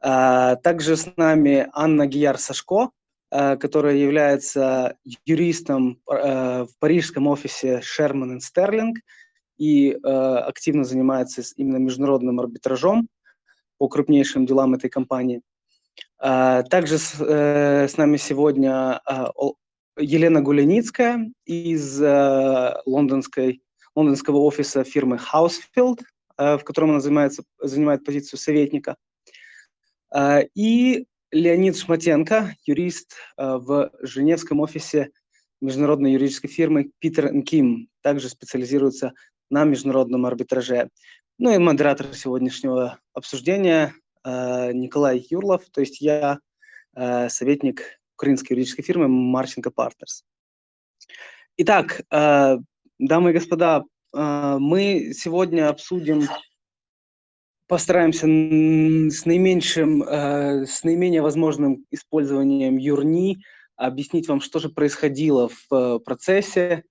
Также с нами Анна Гияр-Сашко, которая является юристом в парижском офисе Sherman Sterling и активно занимается именно международным арбитражом по крупнейшим делам этой компании. Также с, с нами сегодня Елена Гуляницкая из лондонской, лондонского офиса фирмы Housefield, в котором она занимается, занимает позицию советника. И Леонид Шматенко, юрист в Женевском офисе международной юридической фирмы Питер Ким, также специализируется на международном арбитраже. Ну и модератор сегодняшнего обсуждения Николай Юрлов, то есть я советник украинской юридической фирмы Марченко Партнерс. Итак, дамы и господа, мы сегодня обсудим, постараемся с наименьшим, с наименее возможным использованием юрни объяснить вам, что же происходило в процессе,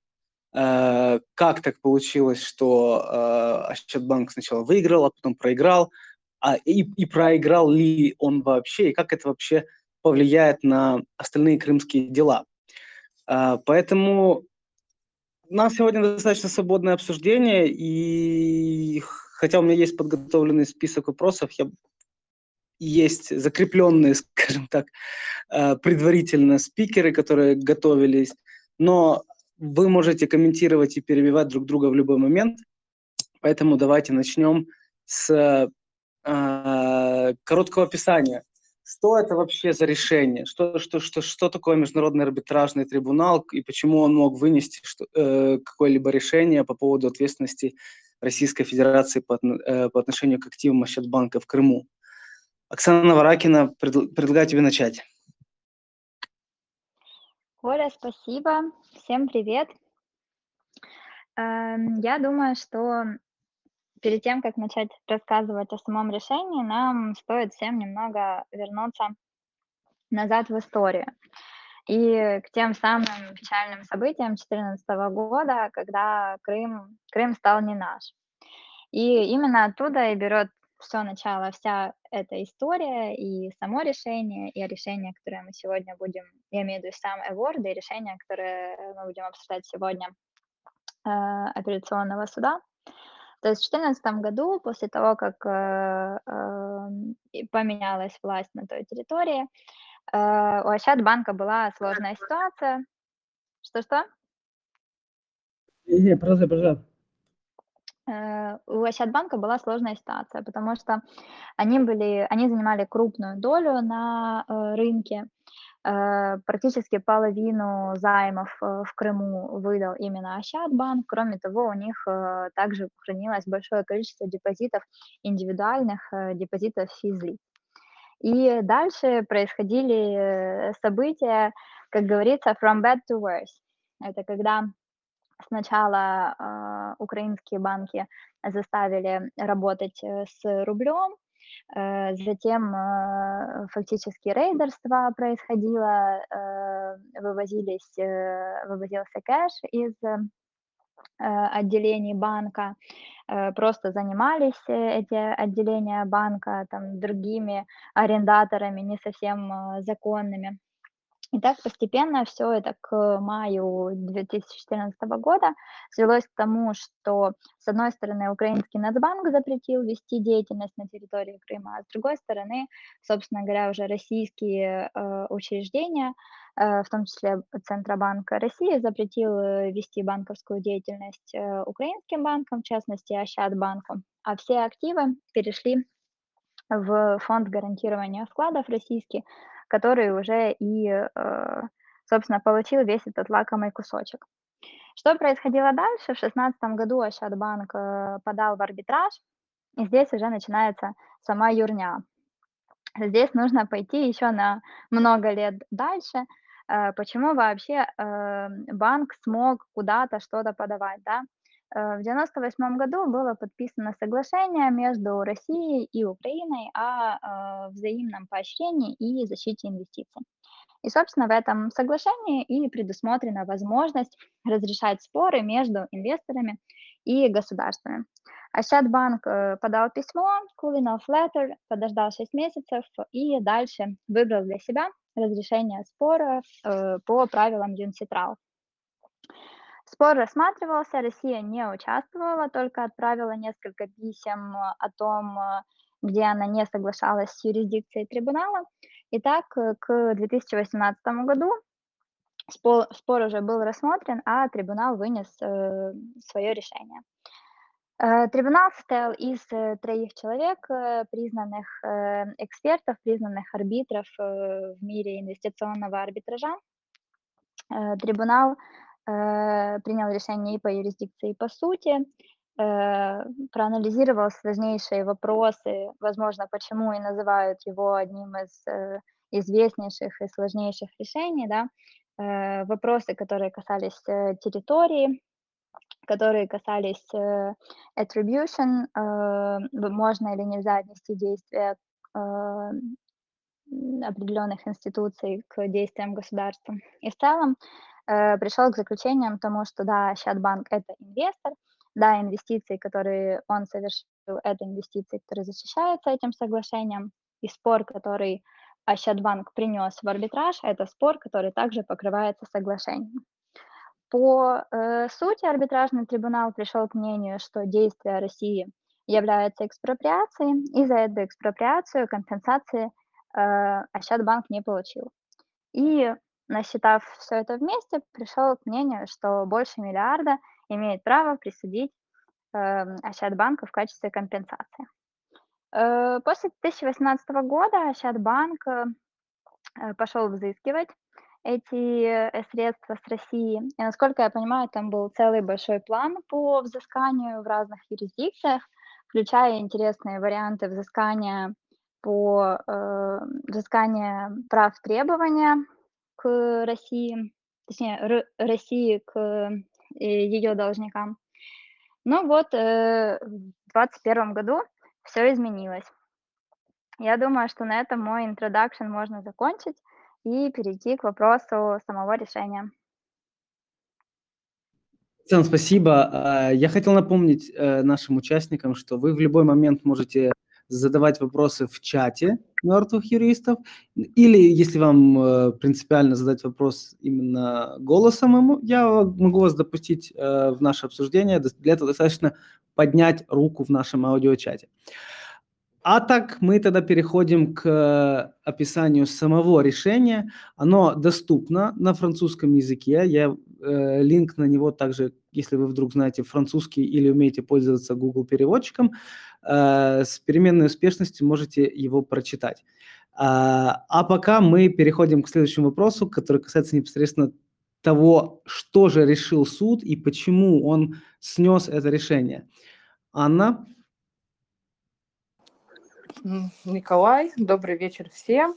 как так получилось, что Ощадбанк сначала выиграл, а потом проиграл, а, и проиграл ли он вообще, и как это вообще повлияет на остальные крымские дела. Поэтому у нас сегодня достаточно свободное обсуждение, и хотя у меня есть подготовленный список вопросов, я есть закрепленные, скажем так, э, предварительно спикеры, которые готовились, но вы можете комментировать и перебивать друг друга в любой момент, поэтому давайте начнем с э, короткого описания. Что это вообще за решение, что, что, что, что такое Международный арбитражный трибунал? И почему он мог вынести э, какое-либо решение по поводу ответственности Российской Федерации по, э, по отношению к активам Ощадбанка в Крыму. Оксана Варакина, пред, предлагаю тебе начать. Оля, спасибо. Всем привет. Эм, я думаю, что перед тем, как начать рассказывать о самом решении, нам стоит всем немного вернуться назад в историю. И к тем самым печальным событиям 2014 года, когда Крым, Крым стал не наш. И именно оттуда и берет все начало, вся эта история и само решение, и решение, которое мы сегодня будем, я имею в виду сам award, и решение, которое мы будем обсуждать сегодня э, апелляционного суда. То есть в 2014 году, после того, как э, э, поменялась власть на той территории, у Ощадбанка была сложная ситуация. Что-что? Не, продолжай, пожалуйста. Э, у Ощадбанка была сложная ситуация, потому что они, были, они занимали крупную долю на э, рынке, Э, практически половину займов э, в Крыму выдал именно Ощадбанк. Кроме того, у них э, также хранилось большое количество депозитов индивидуальных, депозитов физли. И дальше происходили события, как говорится, from bad to worse. Это когда сначала э, украинские банки заставили работать с рублем, Э, затем э, фактически рейдерство происходило, э, вывозились, вывозился кэш из отделений банка, просто занимались эти отделения банка там другими арендаторами не совсем законными. И так постепенно все это к маю 2014 года свелось к тому, что, с одной стороны, украинский Нацбанк запретил вести деятельность на территории Крыма, а с другой стороны, собственно говоря, уже российские э, учреждения, э, в том числе Центробанк России, запретил э, вести банковскую деятельность э, украинским банкам, в частности, Ощадбанку, а все активы перешли в фонд гарантирования вкладов российский, который уже и, э, собственно, получил весь этот лакомый кусочек. Что происходило дальше? В 2016 году Ощадбанк э, подал в арбитраж, и здесь уже начинается сама юрня. Здесь нужно пойти еще на много лет дальше. Э, почему вообще банк смог куда-то что-то подавать? Да? В 1998 году было подписано соглашение между Россией и Украиной о взаимном поощрении и защите инвестиций. И, собственно, в этом соглашении и предусмотрена возможность разрешать споры между инвесторами и государствами. Ощадбанк подал письмо, enough letter, подождал 6 месяцев и дальше выбрал для себя разрешение спора по правилам Юнситрал. Спор рассматривался, Россия не участвовала, только отправила несколько писем о том, где она не соглашалась с юрисдикцией трибунала. Итак, к 2018 году спор, спор уже был рассмотрен, а трибунал вынес э, свое решение. Э, трибунал состоял из э, троих человек, э, признанных э, экспертов, признанных арбитров э, в мире инвестиционного арбитража. Э, трибунал Э, принял решение и по юрисдикции, и по сути, э, проанализировал сложнейшие вопросы, возможно, почему и называют его одним из э, известнейших и сложнейших решений, да, вопросы, которые касались территории, которые касались attribution, можно или нельзя отнести действия определенных институций к действиям государства. И в целом э, пришел к заключениям тому, что да, Щадбанк – это инвестор, да, инвестиции, которые он совершил, это инвестиции, которые защищаются этим соглашением, и спор, который Ощадбанк принес в арбитраж, это спор, который также покрывается соглашением. По э, сути арбитражный трибунал пришел к мнению, что действия России являются экспроприацией, и за эту экспроприацию компенсации э, Ощадбанк не получил. И насчитав все это вместе, пришел к мнению, что больше миллиарда имеет право присудить э, Ощадбанку в качестве компенсации. Э, после 2018 года Ощадбанк э, пошел взыскивать эти э, средства с России. И, насколько я понимаю, там был целый большой план по взысканию в разных юрисдикциях, включая интересные варианты взыскания по э, взысканию прав требования к России, точнее, Р- России к э, ее должникам. Ну вот, э, в 2021 году все изменилось. Я думаю, что на этом мой introduction можно закончить и перейти к вопросу самого решения. Спасибо. А, я хотел напомнить э, нашим участникам, что вы в любой момент можете задавать вопросы в чате мертвых юристов, или если вам э, принципиально задать вопрос именно голосом, я могу вас допустить э, в наше обсуждение. Для этого достаточно поднять руку в нашем аудиочате. А так мы тогда переходим к описанию самого решения. Оно доступно на французском языке. Я э, линк на него также, если вы вдруг знаете французский или умеете пользоваться Google переводчиком, э, с переменной успешностью можете его прочитать. А, а пока мы переходим к следующему вопросу, который касается непосредственно того, что же решил суд и почему он снес это решение. Анна? Николай, добрый вечер всем.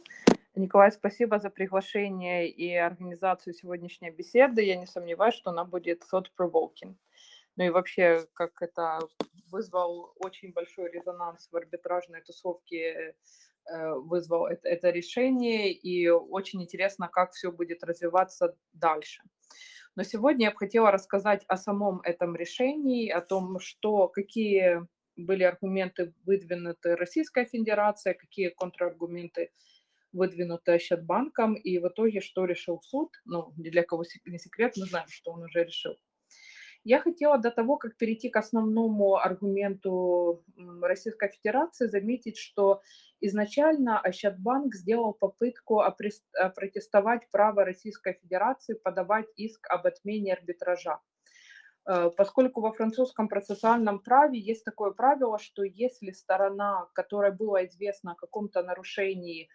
Николай, спасибо за приглашение и организацию сегодняшней беседы. Я не сомневаюсь, что она будет thought-provoking. Ну и вообще, как это вызвал очень большой резонанс в арбитражной тусовке, э, вызвал это, это решение, и очень интересно, как все будет развиваться дальше. Но сегодня я бы хотела рассказать о самом этом решении, о том, что, какие были аргументы выдвинуты Российской Федерацией, какие контраргументы выдвинуты Ощадбанком, и в итоге что решил суд, ну, ни для кого не секрет, мы знаем, что он уже решил. Я хотела до того, как перейти к основному аргументу Российской Федерации, заметить, что изначально Ощадбанк сделал попытку опротестовать право Российской Федерации подавать иск об отмене арбитража. Э, поскольку во французском процессуальном праве есть такое правило, что если сторона, которой было известно о каком-то нарушении,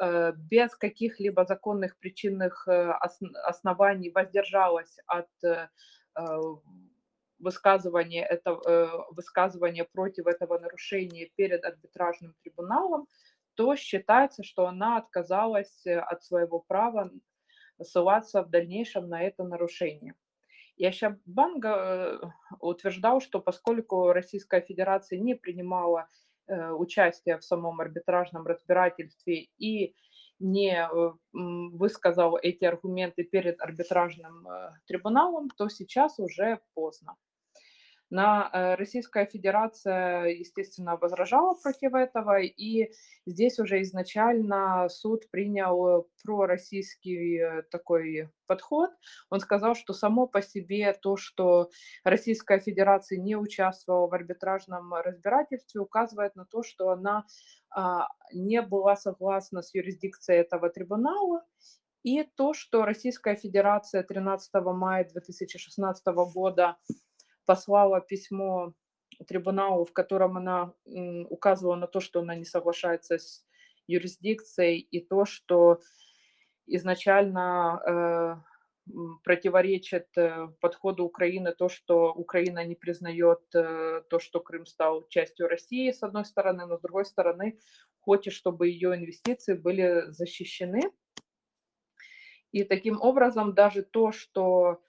э, без каких-либо законных причинных э, оснований воздержалась от высказывания, этого, высказывания против этого нарушения перед арбитражным трибуналом, то считается, что она отказалась от своего права ссылаться в дальнейшем на это нарушение. Ящабанк э, утверждал, что поскольку Российская Федерация не принимала э, участие в самом арбитражном разбирательстве и не э, высказал эти аргументы перед арбитражным трибуналом, то сейчас уже поздно. На э, Российская Федерация, естественно, возражала против этого, и здесь уже изначально суд принял пророссийский э, такой подход. Он сказал, что само по себе то, что Российская Федерация не участвовала в арбитражном разбирательстве, указывает на то, что она а, не была согласна с юрисдикцией этого трибунала, и то, что Российская Федерация 13 мая 2016 года послала письмо трибуналу, в котором она указывала на то, что она не соглашается с юрисдикцией, и то, что изначально э, противоречит э, подходу Украины то, что Украина не признает э, то, что Крым стал частью России, с одной стороны, но с другой стороны, хочет, чтобы ее инвестиции были защищены. И таким образом даже то, что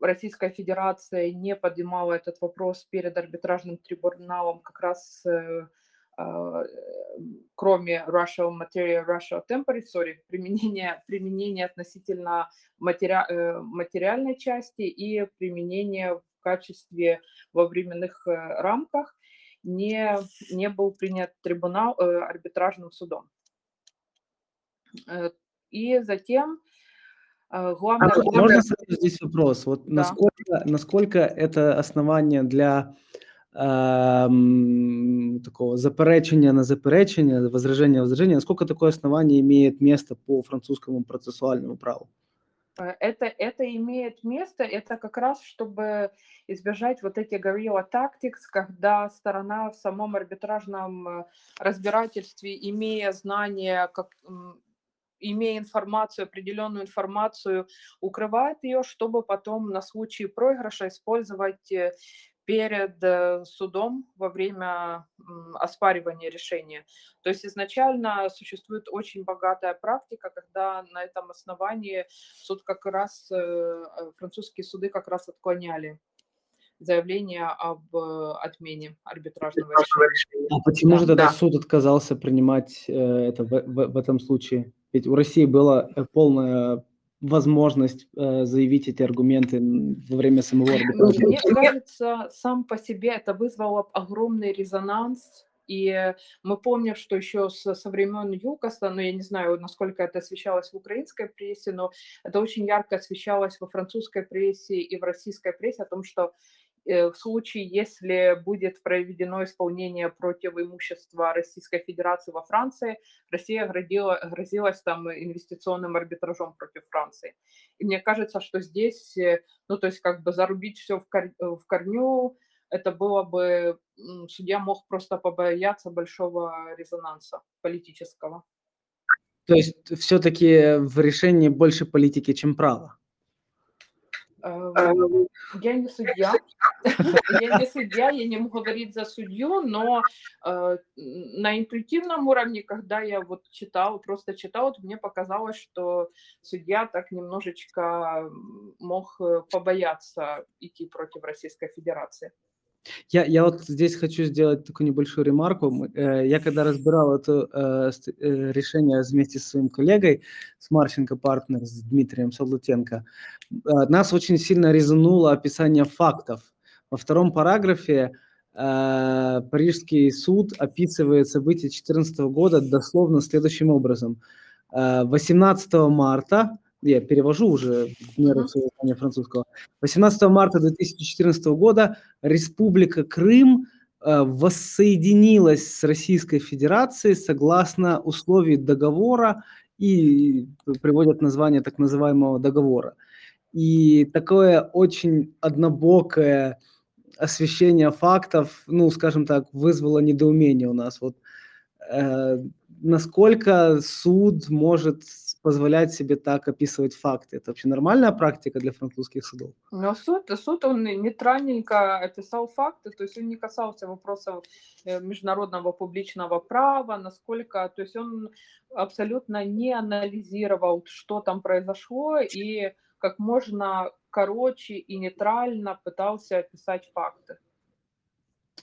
Российская Федерация не поднимала этот вопрос перед арбитражным трибуналом как раз э, а, кроме Russia Material, Russia Temporary, sorry, применение, применение относительно матери, э, материальной части и применение в качестве во временных э, рамках не, не был принят трибунал арбитражным судом. И затем а, главное... А можно здесь вопрос? Вот да. насколько, насколько это основание для э, такого заперечення на заперечення, возражения возражения, насколько такое основание имеет место по французскому процессуальному праву? Э, это, это имеет место, это как раз, чтобы избежать вот эти горилла tactics, когда сторона в самом арбитражном э, разбирательстве, имея знания, как имея информацию, определенную информацию, укрывает ее, чтобы потом на случай проигрыша использовать э, перед э, судом во время оспаривания решения. То есть изначально существует очень богатая практика, когда на этом основании суд как раз, э, французские суды как раз отклоняли заявление об отмене арбитражного решения. А почему да, же тогда да. суд отказался принимать это в, в, в этом случае? Ведь у России была э, полная возможность э, заявить эти аргументы во время самого арбитража. Мне кажется, сам по себе это вызвало огромный резонанс. И мы помним, что еще со, со времен ЮКОСа, ну я не знаю, насколько это освещалось в украинской прессе, но это очень ярко освещалось во французской прессе и в российской прессе о том, что в случае, если будет проведено исполнение против имущества Российской Федерации во Франции, Россия грозила, грозилась там инвестиционным арбитражом против Франции. И мне кажется, что здесь, э, ну, то есть как бы зарубить все в, кор, э, в корню, это было бы, судья мог просто побояться большого резонанса политического. То есть все-таки в решении больше политики, чем права? Эм, я не судья, я не судья, я не могу говорить за судью, но э, на интуитивном уровне, когда я вот читала, просто читала, мне показалось, что судья так немножечко мог э, побояться идти против Российской Федерации. Я, я вот здесь хочу сделать такую небольшую ремарку. Э, я когда разбирал это э, э, решение вместе с своим коллегой, с Марченко Партнер, с Дмитрием Солдатенко, нас очень сильно резануло описание фактов. Во втором параграфе Парижский суд описывает события 2014 года дословно следующим образом. 18 марта я перевожу уже в меру своего знания французского. 18 марта 2014 года Республика Крым э, воссоединилась с Российской Федерацией согласно условий договора и приводят название так называемого договора. И такое очень однобокое освещение фактов, ну, скажем так, вызвало недоумение у нас. Вот э, насколько суд может позволять себе так описывать факты. Это вообще нормальная практика для французских судов? Но суд, суд он нейтральненько описал факты, то есть он не касался вопросов э, международного публичного права, насколько, то есть он абсолютно не анализировал, что там произошло, и как можно короче и нейтрально пытался описать факты.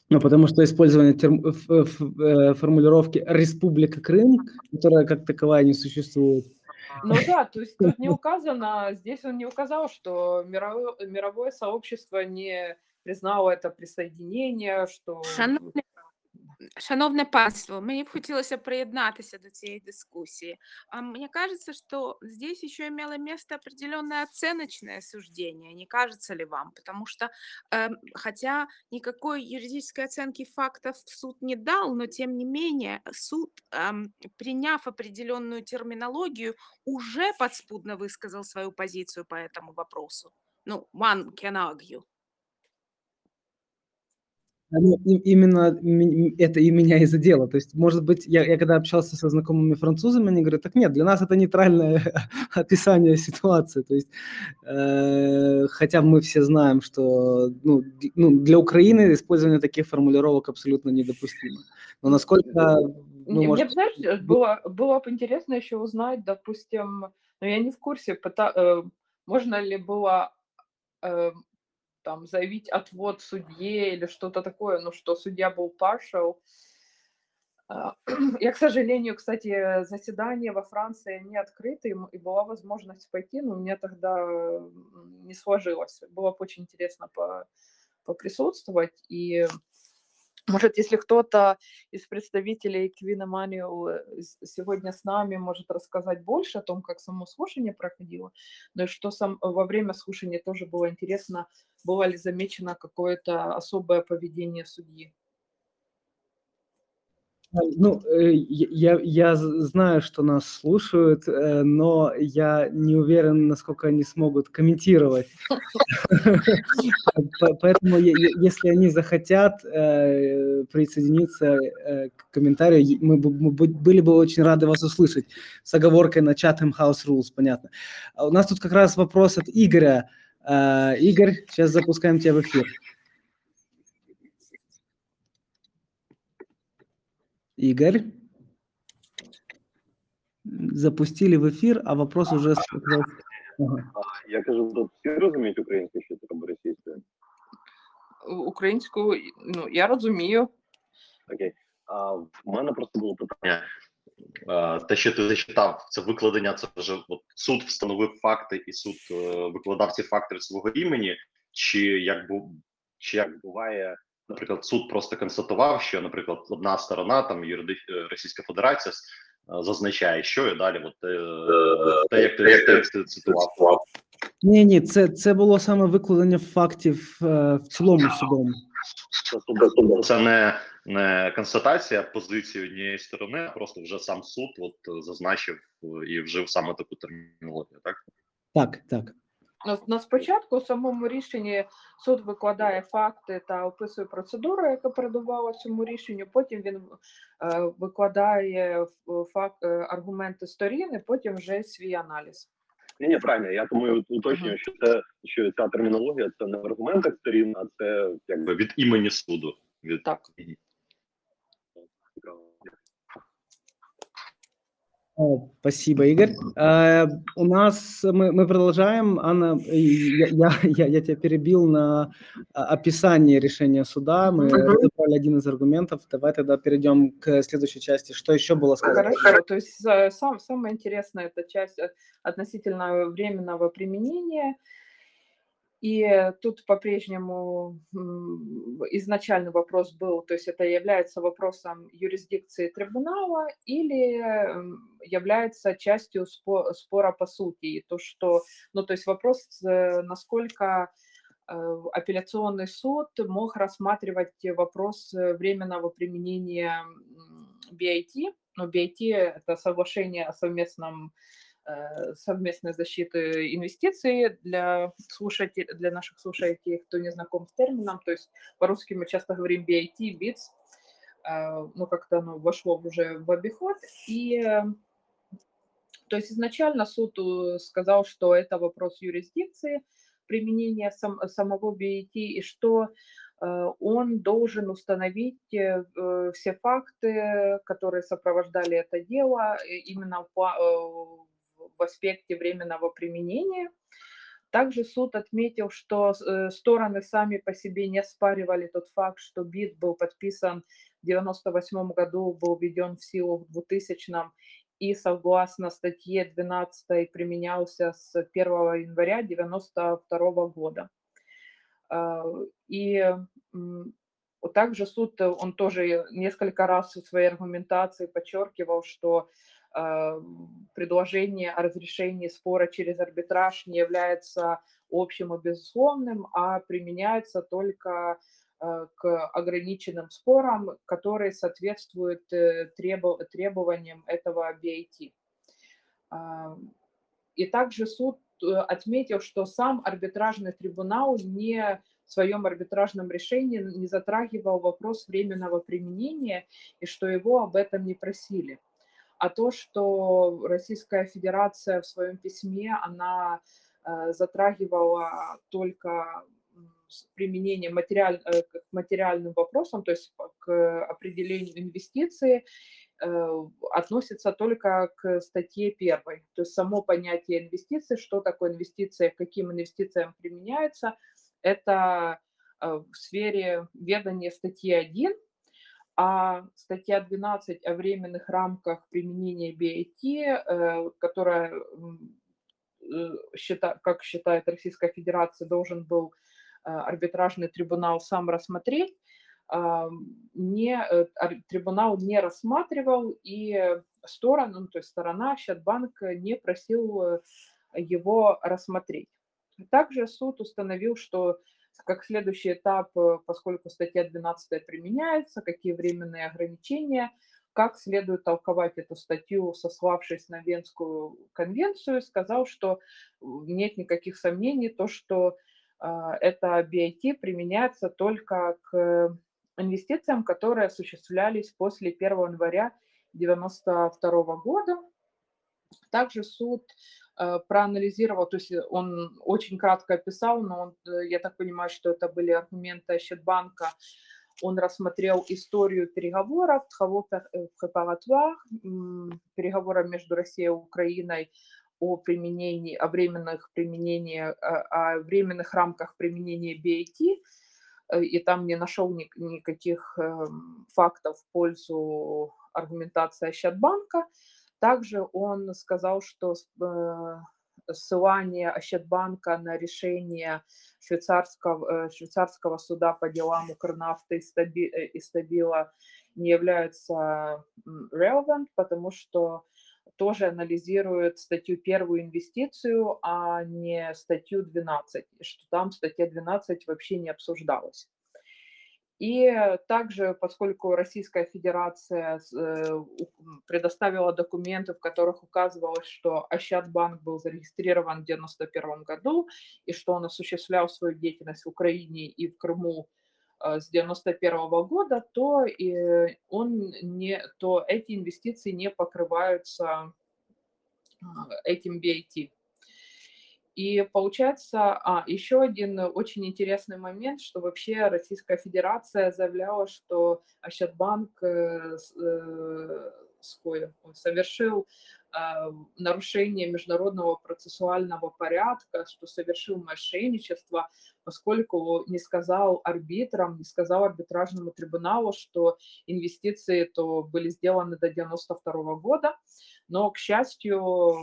Ну, потому что использование терм... Э, формулировки «Республика Крым», которая как таковая не существует, Ну да, то есть тут не указано, здесь он не указал, что мировое, мировое сообщество не признало это присоединение, что... Шановне, шановне панство, мені б хотілося приєднатися до цієї дискуссии. А мне кажется, что здесь еще имело место определенное оценочное суждение, не кажется ли вам? Потому что, эм, хотя никакой юридической оценки фактов суд не дал, но тем не менее суд, эм, приняв определенную терминологию, уже подспудно высказал свою позицию по этому вопросу. Ну, one can argue. Ну, именно это и меня и задело. То есть, может быть, я, я когда общался со знакомыми французами, они говорят, так нет, для нас это нейтральное описание ситуации. То есть, э, хотя мы все знаем, что ну, ну, для Украины использование таких формулировок абсолютно недопустимо. Но насколько... ну, Мне, может, мне, знаешь, э, было, было бы интересно еще узнать, допустим, но я не в курсе, пыта- э, можно ли было э, там заявить отвод судье или что-то такое, ну что судья был partial. А, Я, к сожалению, кстати, заседания во Франции не открыты, и была возможность пойти, но у меня тогда не сложилось. Было бы очень интересно по- поприсутствовать. И может, если кто-то из представителей Квин Эммануэл сегодня с нами может рассказать больше о том, как само слушание проходило, но и что сам, во время слушания тоже было интересно, было ли замечено какое-то особое поведение судьи. Ну, э, я, я знаю, что нас слушают, э, но я не уверен, насколько они смогут комментировать. По- Поэтому, если они захотят э, присоединиться э, к комментарию, мы бы- мы бы- были бы очень рады вас услышать с оговоркой на Chatham House Rules, понятно. А У нас тут как раз вопрос от Игоря. Э, Игорь, сейчас запускаем тебя в эфир. Игорь. Запустили в ефір, а вопрос уже. Я кажу, тут всі розуміють українську, що це або російською. Українську, ну, я розумію. Окей. А в мене просто було питання. Те, що ти зачитав, це викладення, це вже от суд встановив факти, і суд е, викладав ці факти від свого імені, чи як бу, чи як буває, наприклад, суд просто констатував, що, наприклад, одна сторона, там юриди... е, Російська Федерація е, зазначає, що і далі, от е, те, як ти цитував. Ні, ні, це, це було саме викладення фактів в цілому судом. Тобто це не, не констатація позиції однієї сторони, а просто вже сам суд от зазначив і вжив саме таку термінологію, так? Так, так. На спочатку у самому рішенні суд викладає факти та описує процедуру, яка передувала цьому рішенню. Потім він е, викладає факт, е, аргументи сторін, і потім вже свій аналіз. Ні, ні, правильно. Я тому уточнюю, що це що ця термінологія це не в аргументах сторін, а це якби від імені суду. Від Так. Спасибо, Игорь. Э, у нас мы, мы продолжаем. Анна, я, я, я, я тебя перебил на а, описание решения суда. Мы Мгм. разобрали один из аргументов. Давай тогда перейдем к следующей части. Что еще было сказано? Хорошо. То есть э, сам, самое интересное это часть э, относительно временного применения. И тут по-прежнему изначальный вопрос был, то есть это является вопросом юрисдикции трибунала или является частью спо- спора по сути. И то, что, ну, то есть вопрос, э, насколько э, апелляционный суд мог рассматривать вопрос временного применения BIT. Но BIT – это соглашение о совместном совместной защиты инвестиций для слушателей, для наших слушателей, кто не знаком с термином. То есть по-русски мы часто говорим BIT, BITS, э, ну как-то оно вошло уже в обиход. И э, то есть изначально суд э, сказал, что это вопрос юрисдикции, применения сам- самого BIT, и что э, он должен установить э, э, все факты, которые сопровождали это дело, э, именно э, в аспекте временного применения. Также суд отметил, что э, стороны сами по себе не оспаривали тот факт, что БИД был подписан в 1998 году, был введен в силу в 2000 и согласно статье 12 применялся с 1 января 1992 года. А, и также суд, он тоже несколько раз в своей аргументации подчеркивал, что предложение о разрешении спора через арбитраж не является общим и безусловным, а применяется только Э, к ограниченным спорам, которые соответствуют э, требованиям этого BIT. А, и также суд э, отметил, что сам арбитражный трибунал не в своем арбитражном решении не затрагивал вопрос временного применения и что его об этом не просили. А то, что Российская Федерация в своем письме, она затрагивала только применение материаль, э, к материальным вопросам, то есть к определению инвестиции, э, относится только к статье первой. То есть само понятие инвестиции, что такое инвестиция, каким инвестициям применяется, это э, в сфере ведания статьи 1, а статья 12 о временных рамках применения BIT, которая, как считает Российская Федерация, должен был Э, арбитражный трибунал сам рассмотреть, не, э, трибунал не рассматривал, и сторона, ну, то есть сторона, Счетбанк не просил э, его рассмотреть. Также суд установил, что как следующий этап, поскольку статья 12 применяется, какие временные ограничения, как следует толковать эту статью, сославшись на Венскую конвенцию, сказал, что нет никаких сомнений, то, что а, это BIT применяется только к инвестициям, которые осуществлялись после 1 января 1992 года. Также суд проанализировал, то есть он очень кратко описал, но он, э, я так понимаю, что это были аргументы Щетбанка, он рассмотрел историю переговоров, переговоров между Россией и Украиной о применении, о временных применении, о, о временных рамках применения BIT, э, и там не нашел ни, никаких эм, фактов в пользу аргументации Ощадбанка. Также он сказал, что э, ссылание Ощадбанка на решение швейцарского, э, швейцарского суда по делам Укрнафты и Стабила не является relevant, потому что тоже анализирует статью первую инвестицию, а не статью 12, что там статья 12 вообще не обсуждалась. И также, поскольку Российская Федерация э, предоставила документы, в которых указывалось, что Ощадбанк был зарегистрирован в 1991 году и что он осуществлял свою деятельность в Украине и в Крыму Э, с 91 года, то, и он не, то эти инвестиции не покрываются этим BIT. И получается, а, еще один очень интересный момент, что вообще Российская Федерация заявляла, что Ощадбанк э, э, совершил а, нарушение международного процессуального порядка, что совершил мошенничество, поскольку не сказал арбитрам, не сказал арбитражному трибуналу, что инвестиции то были сделаны до 92 года, но, к счастью,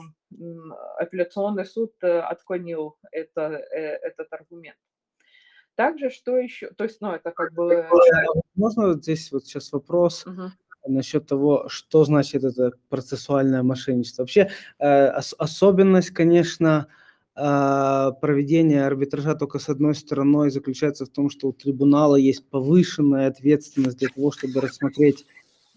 апелляционный суд э, отклонил это, э, этот аргумент. Также что еще, то есть, ну, это как бы... Можно вот здесь вот сейчас вопрос? Угу насчет того, что значит это процессуальное мошенничество. Вообще э, ос- особенность, конечно, э, проведения арбитража только с одной стороной заключается в том, что у трибунала есть повышенная ответственность для того, чтобы рассмотреть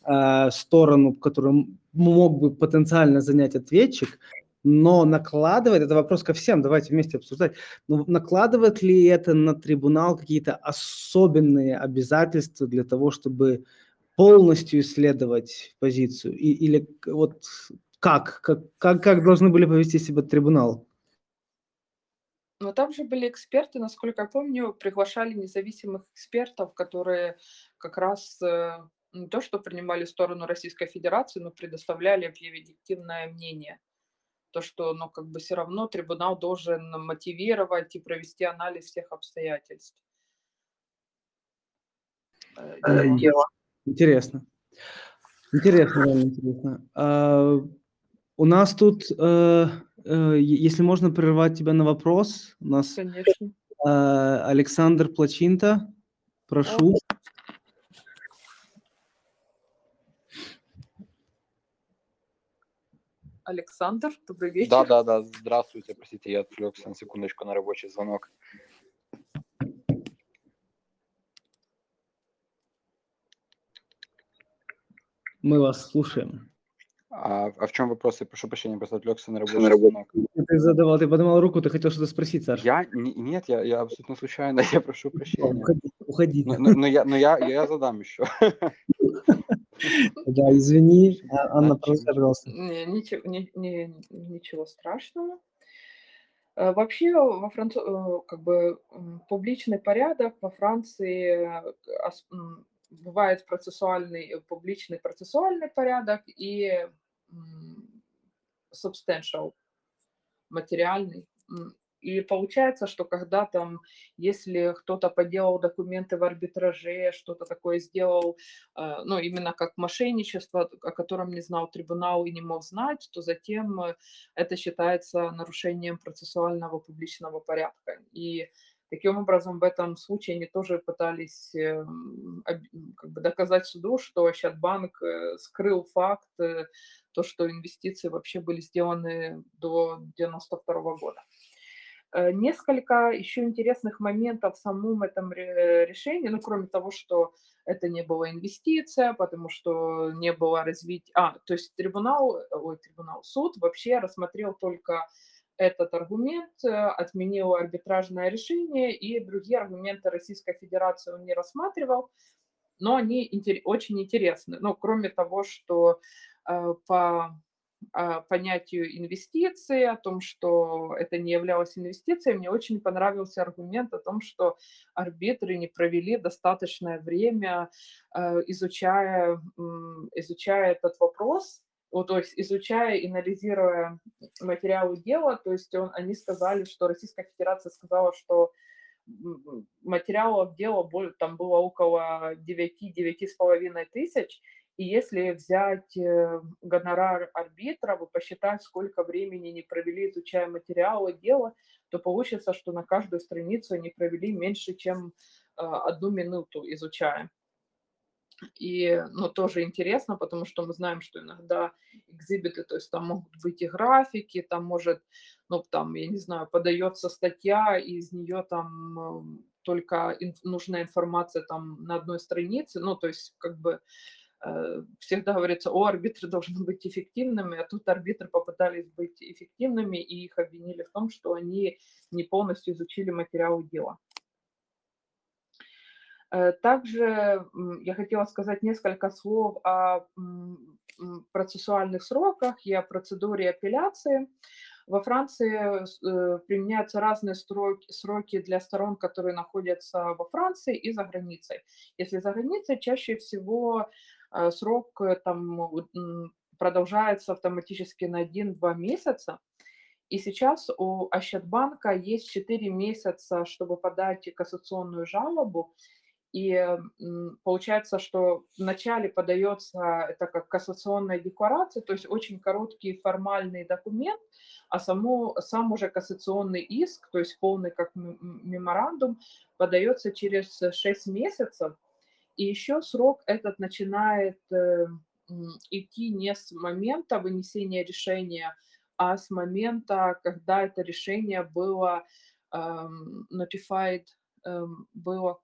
э, сторону, которую мог бы потенциально занять ответчик, но накладывает, это вопрос ко всем, давайте вместе обсуждать, но накладывает ли это на трибунал какие-то особенные обязательства для того, чтобы полностью исследовать позицию? И, или вот как, как, как, как должны были повести себя трибунал? Но там же были эксперты, насколько я помню, приглашали независимых экспертов, которые как раз э, не то, что принимали сторону Российской Федерации, но предоставляли объективное мнение. То, что, ну, как бы все равно трибунал должен мотивировать и провести анализ всех обстоятельств. Э, дела. Интересно. Интересно, реально интересно. А, У нас тут, э, э, если можно прервать тебя на вопрос, у нас Конечно. э, Александр Плачинта, прошу. Александр, добрый вечер. Да, да, да. Здравствуйте, простите, я отвлекся на секундочку на рабочий звонок. Мы вас слушаем. А, а в чем вопрос? Я прошу прощения, просто отвлекся на рабочий звонок. Ты задавал, ты поднимал руку, ты хотел что-то спросить, Саш. Я не- нет, я, я абсолютно случайно, я прошу прощения. Уходи, уходи. Но, но- но я, но я, я задам еще. Да, извини. А- Анна, пожалуйста. Ничего, страшного. Э, Вообще, во Францу... э, как бы публичный порядок во Франции э, бывает процессуальный, публичный процессуальный порядок и substantial, материальный. И получается, что когда там, если кто-то поделал документы в арбитраже, что-то такое сделал, э, ну, именно как мошенничество, о котором не знал трибунал и не мог знать, то затем э, это считается нарушением процессуального публичного порядка. И таким образом в этом случае они тоже пытались м, как бы доказать суду, что Ощадбанк э, скрыл факт, э, то, что инвестиции вообще были сделаны до 92 года. Э, Несколько еще интересных моментов в самом этом ре- решении, ну, кроме того, что это не была инвестиция, потому что не было развития... А, то есть трибунал, ой, трибунал, суд вообще рассмотрел только этот аргумент, э, отменил арбитражное решение, и другие аргументы Российской Федерации он не рассматривал, но они очень интересны. Ну, кроме того, что э, по понятию инвестиции, о том, что это не являлось инвестицией, мне очень понравился аргумент о том, что арбитры не провели достаточное время, э, изучая, изучая этот вопрос, вот, то есть изучая и анализируя материалы дела, то есть он, они сказали, что Российская Федерация сказала, что материалов дела там было около 9-9,5 тысяч, и если взять э, гонорар арбитра, вы посчитать, сколько времени они провели, изучая материалы дела, то получится, что на каждую страницу они провели меньше, чем э, одну минуту изучая. И, ну, тоже интересно, потому что мы знаем, что иногда экзибиты, то есть там могут быть и графики, там может, ну, там, я не знаю, подается статья, и из нее там эм, только инф- нужная информация там на одной странице, ну, то есть как бы всегда говорится, о, арбитры должны быть эффективными, а тут арбитры попытались быть эффективными, и их обвинили в том, что они не полностью изучили материалы дела. Э, Также я хотела сказать несколько слов о процессуальных сроках и о процедуре апелляции. Во Франции э, применяются разные сроки, для сторон, которые находятся во Франции и за границей. Если за границей, чаще всего э, срок э, там м, продолжается автоматически на 1-2 месяца. И сейчас у Ощадбанка есть 4 месяца, чтобы подать кассационную жалобу. И получается, что вначале подается это как кассационная декларация, то есть очень короткий формальный документ, а само, сам уже кассационный иск, то есть полный как меморандум, подается через 6 месяцев. И еще срок этот начинает э, идти не с момента вынесения решения, а с момента, когда это решение было эм, notified, эм, было,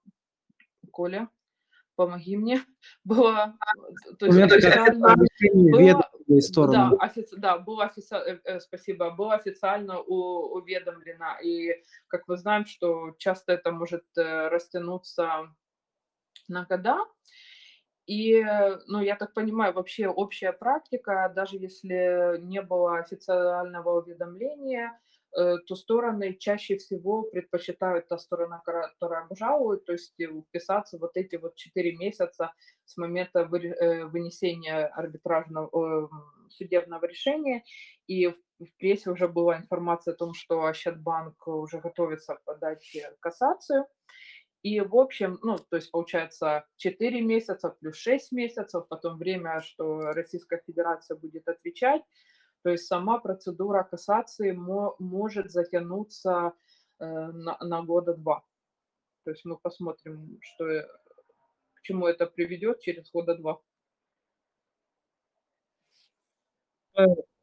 Коля, помоги мне, было, э, то есть официально, было- да, офици- да, было офици- э, э, спасибо, было официально у- уведомлено. И как мы знаем, что часто это может э, растянуться на года. И, э, ну, я так понимаю, вообще общая практика, даже если не было официального уведомления, э, то стороны чаще всего предпочитают та сторона, которая обжалует, то есть э, вписаться вот эти вот 4 месяца с момента вынесения арбитражного судебного решения. И в прессе уже была информация о том, что Ощадбанк уже готовится подать кассацию. И, в общем, ну, то есть, получается, 4 месяца плюс 6 месяцев, потом время, что Российская Федерация будет отвечать. То есть сама процедура кассации мо- может затянуться э, на, на года два. То есть мы посмотрим, что, э, к чему это приведет через года два.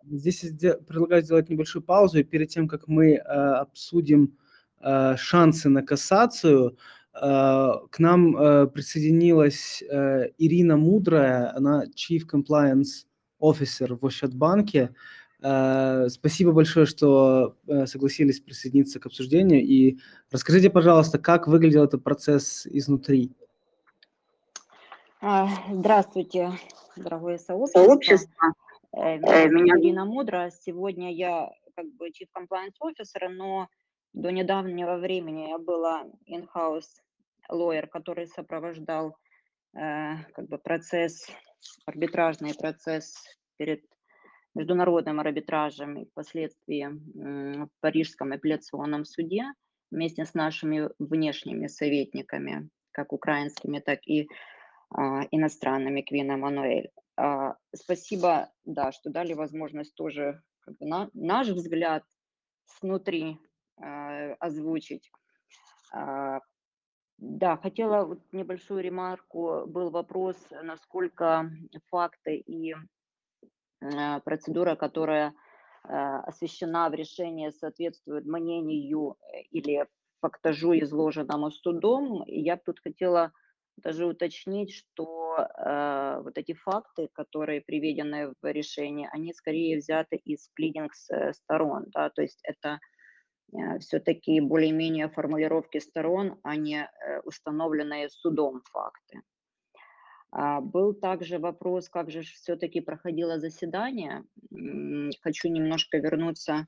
Здесь я предлагаю сделать небольшую паузу, и перед тем, как мы э, обсудим э, шансы на кассацию, э, к нам э, присоединилась э, Ирина Мудрая, она Chief Compliance Officer в Ощадбанке. Э, спасибо большое, что э, согласились присоединиться к обсуждению. И расскажите, пожалуйста, как выглядел этот процесс изнутри? А, Здравствуйте, дорогое сообщество. Э, Меня зовут Ирина Мудра. Сегодня я как бы Chief Compliance Officer, но до недавнего времени я была in-house lawyer, который сопровождал э, как бы процесс, арбитражный процесс перед международным арбитражем и впоследствии в Парижском апелляционном суде вместе с нашими внешними советниками, как украинскими, так и а, иностранными, Квин Эммануэль. А, Спасибо, да, что дали возможность тоже как бы, на, наш взгляд снутри а, озвучить. Да, хотела вот небольшую ремарку. Был вопрос, насколько факты и а, процедура, которая а, освещена в решении, соответствует мнению э, или фактажу, изложенному судом. И Я тут хотела даже уточнить, что э, вот эти факты, которые приведены в решении, они скорее взяты из плидингс э, сторон, да, то есть это э, все-таки более-менее формулировки сторон, а не э, установленные судом факты. А, Был также вопрос, как же все-таки проходило заседание. Хочу немножко вернуться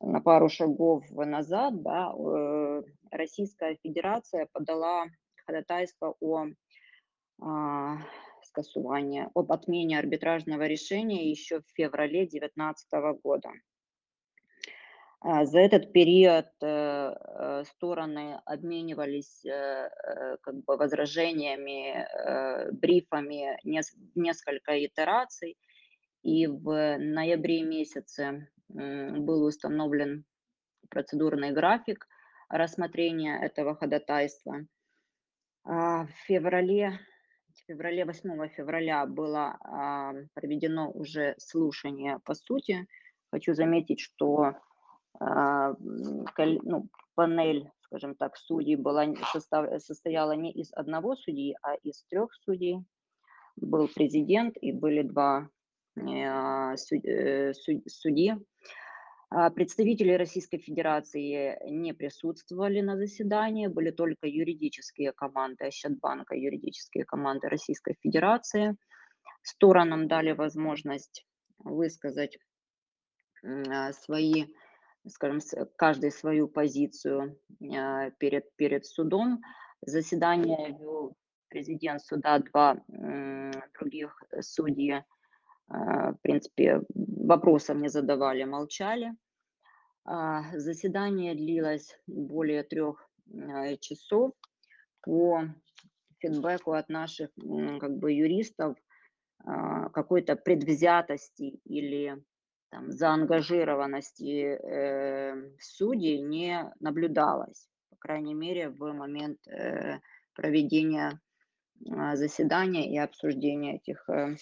на пару шагов назад. Да. Э, Российская Федерация подала ходатайство о а, скасувании, об отмене арбитражного решения еще в феврале 2019 года. А, За этот период э, э, стороны обменивались э, как бы возражениями, брифами нес- несколько итераций, и в ноябре месяце был установлен процедурный график рассмотрения этого ходатайства. А, В феврале, в феврале, 8 февраля было а, проведено уже слушание по сути. Хочу заметить, что ну, панель, скажем так, судей была, состояла не из одного судьи, а из трех судей. Был президент и были два суд- э, суд- судьи. А, Представители Российской Федерации не присутствовали на заседании, были только юридические команды Ощадбанка, юридические команды Российской Федерации. Сторонам дали возможность высказать а, свои, скажем, с- каждый свою позицию а, перед, перед судом. Заседание вел президент суда, два других судьи, а, в принципе, вопросов не задавали, молчали. А, Заседание длилось более трех э, часов по фидбэку от наших как бы юристов какой-то предвзятости или там, заангажированности э, судей не наблюдалось, по крайней мере, в момент э, проведения а, заседания и обсуждения этих э,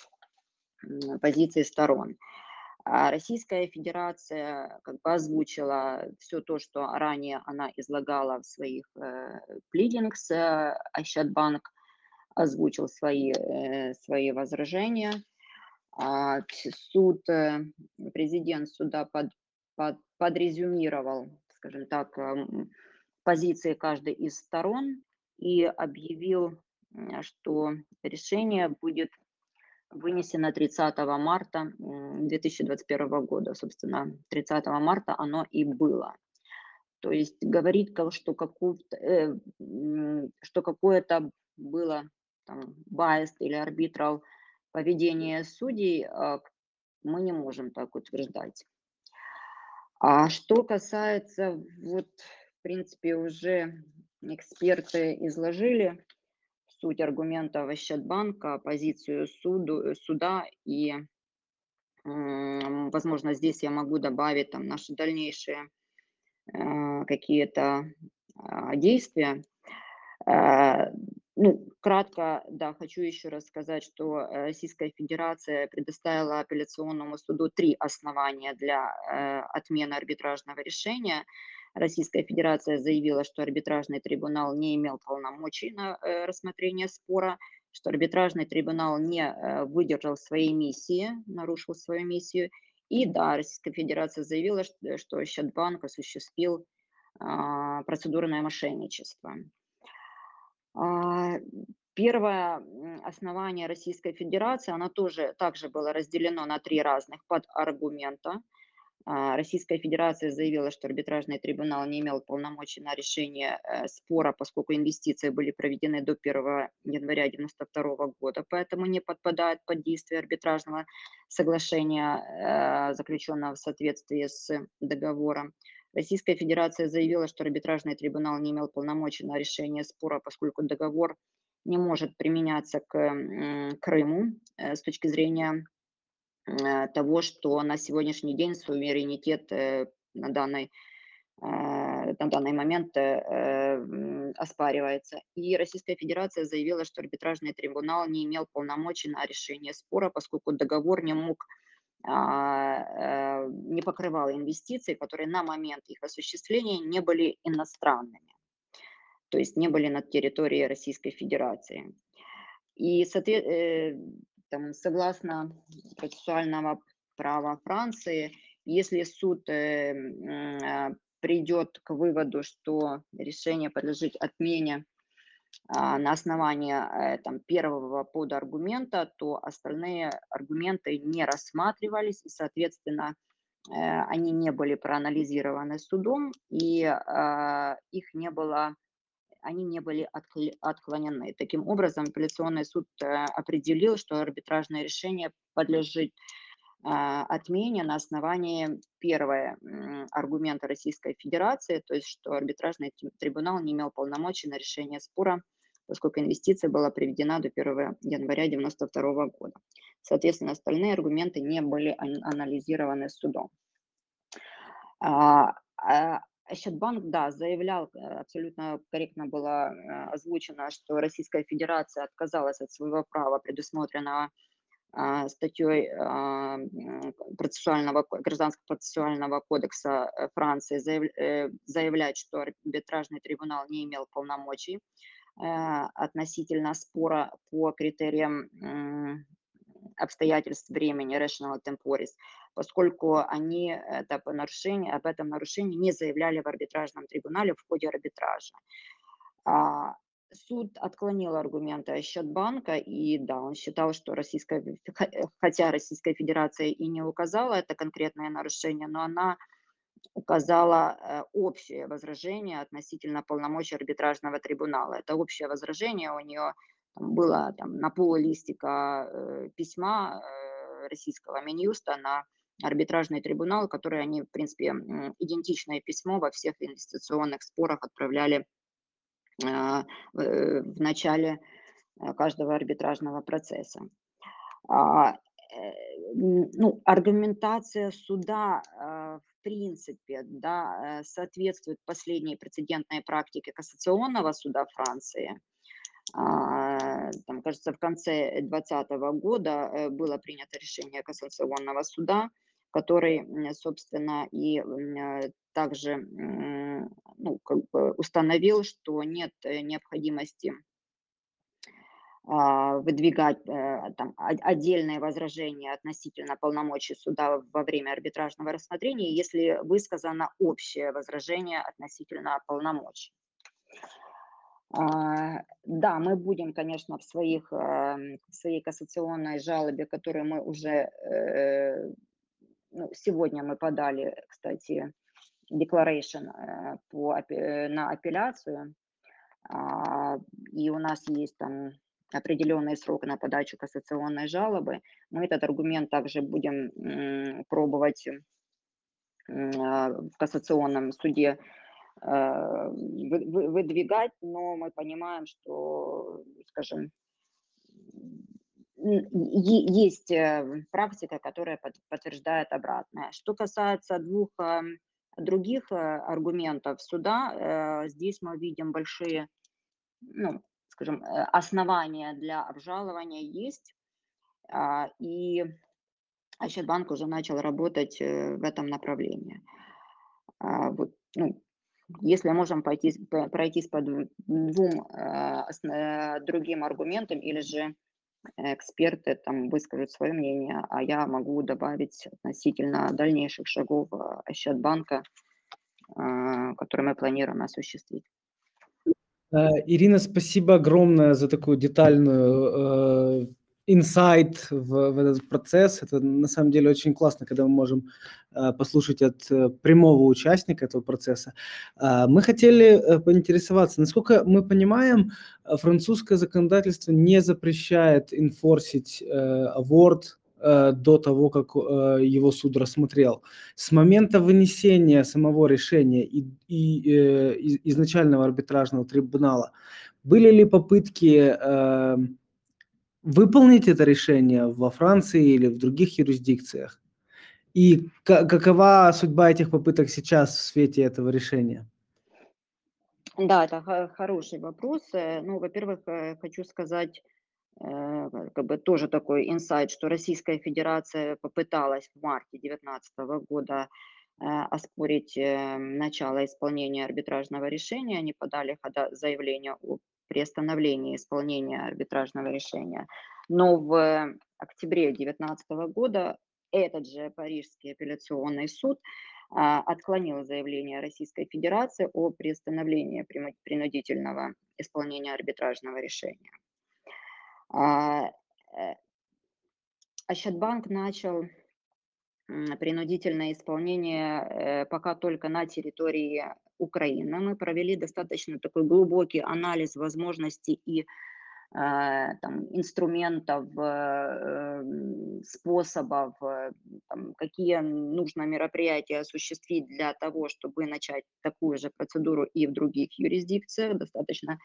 позиций сторон. А Российская Федерация как бы озвучила все то, что ранее она излагала в своих э, плидингс, э, Ощадбанк озвучил свои, э, свои возражения. А, Суд, э, президент суда под, под, подрезюмировал, скажем так, позиции каждой из сторон и объявил, м, что решение будет вынесено 30 марта м, 2021 года. Собственно, 30 марта оно и было. То есть говорить, что, э, что какое-то было там, biased или арбитрал поведение судей, а, мы не можем так утверждать. А что касается, вот, в принципе, уже эксперты изложили суть аргументов Ощадбанка, позицию суду, суда и возможно, здесь я могу добавить там наши дальнейшие э, какие-то а, действия. Ну, кратко, да, хочу еще раз сказать, что э, Российская Федерация предоставила апелляционному суду три основания для э, отмены арбитражного решения. Российская Федерация заявила, что арбитражный трибунал не имел полномочий на э, рассмотрение спора, что арбитражный трибунал не выдержал своей миссии, нарушил свою миссию. И да, Российская Федерация заявила, что, что Счетбанк осуществил а, процедурное мошенничество. А, Первое основание Российской Федерации, оно тоже также было разделено на три разных подаргумента. А, Российская Федерация заявила, что арбитражный трибунал не имел полномочий на решение э, спора, поскольку инвестиции были проведены до 1 января 1992 года, поэтому не подпадает под действие арбитражного соглашения, э, заключенного в соответствии с договором. Российская Федерация заявила, что арбитражный трибунал не имел полномочий на решение спора, поскольку договор не может применяться к Крыму э, с точки зрения э, того, что на сегодняшний день суверенитет э, на данный, э, на данный момент оспаривается. И Российская Федерация заявила, что арбитражный трибунал не имел полномочий на решение спора, поскольку договор не мог не покрывал инвестиции, которые на момент их осуществления не были иностранными, то есть не были на территории Российской Федерации. И э, согласно процессуального права Франции, если суд э, а, придет к выводу, что решение подлежит отмене а, на основании э, там, первого подаргумента, то остальные аргументы не рассматривались, и, соответственно, э, они не были проанализированы судом, и а, их не было, они не были отклонены. Таким образом, апелляционный суд э, определил, что арбитражное решение подлежит а, отмене на основании первого аргумента Российской Федерации, то есть что арбитражный трибунал не имел полномочий на решение спора, поскольку инвестиция была приведена до 1 января 1992 года. Соответственно, остальные аргументы не были ан- анализированы судом. А, а, Счетбанк, да, заявлял, э, абсолютно корректно было э, озвучено, что Российская Федерация отказалась от своего права, предусмотренного а, статьей а, процессуального, ко- гражданского процессуального кодекса э, Франции э, заявлять, что арбитражный трибунал не имел полномочий э, относительно спора по критериям обстоятельств времени, rational temporis, поскольку они это по нарушению, об этом нарушении не заявляли в арбитражном трибунале в ходе арбитража. Суд отклонил аргументы счет банка, и да, он считал, что Российская, хотя Российская Федерация и не указала это конкретное нарушение, но она указала э, общее возражение относительно полномочий арбитражного трибунала. Это общее возражение у нее было там, на пол листика э, письма э, российского Минюста на арбитражный трибунал, который они, в принципе, идентичное письмо во всех инвестиционных спорах отправляли в э, в начале э, каждого арбитражного процесса. А, э, Ну, аргументация суда, а, в принципе, да, соответствует последней прецедентной практике Кассационного суда Франции. А, Там, кажется, в конце 2020 года было принято решение Кассационного суда, который, собственно, и э, также ну, как бы установил, что нет э, необходимости а, выдвигать э, там, отдельные возражения относительно полномочий суда во время арбитражного рассмотрения, если высказано общее возражение относительно полномочий. А, Да, мы будем, конечно, в, своих, в своей кассационной жалобе, которую мы уже ну, сегодня мы подали, кстати, declaration э, по, э, на апелляцию, а, и у нас есть там определенный срок на подачу кассационной жалобы, мы этот аргумент также будем пробовать а, в кассационном суде э, вы- вы- выдвигать, но мы понимаем, что, скажем, есть э, практика, которая под- подтверждает обратное. Что касается двух э, других э, аргументов суда, э, здесь мы видим большие, ну, скажем, основания для обжалования есть, а, и Ощадбанк уже начал работать в этом направлении. А, вот, ну, если можем пойти, пройтись по дву- двум другим аргументам, или же эксперты там выскажут свое мнение, а я могу добавить относительно дальнейших шагов э, Ощадбанка, которые мы планируем осуществить. Э, Ирина, спасибо огромное за такую детальную э, инсайт в, в этот процесс. Это на самом деле очень классно, когда мы можем э, послушать от э, прямого участника этого процесса. Э, мы хотели э, поинтересоваться, насколько мы понимаем, э, французское законодательство не запрещает инфорсить э, э, до того, как э, его суд рассмотрел. С момента вынесения самого решения и, и, э, из- изначального арбитражного трибунала были ли попытки э, выполнить это решение во Франции или в других юрисдикциях? И ка- какова судьба этих попыток сейчас в свете этого решения? Да, это хо- хороший вопрос. Э, Ну, во-первых, э, хочу сказать, э, как бы тоже такой инсайт, что Российская Федерация попыталась в марте 2019 года оспорить э, начало исполнения арбитражного решения. Они подали заявление о приостановлении исполнения арбитражного решения. Но в октябре 2019 года этот же Парижский апелляционный суд а, отклонил заявление Российской Федерации о приостановлении прину- принудительного исполнения арбитражного решения. А, э, Ощадбанк начал принудительное исполнение э, пока только на территории Украины. Мы провели достаточно такой глубокий анализ возможностей и э, там, инструментов, э, способов, э, там, какие нужно мероприятия осуществить для того, чтобы начать такую же процедуру и в других юрисдикциях. Достаточно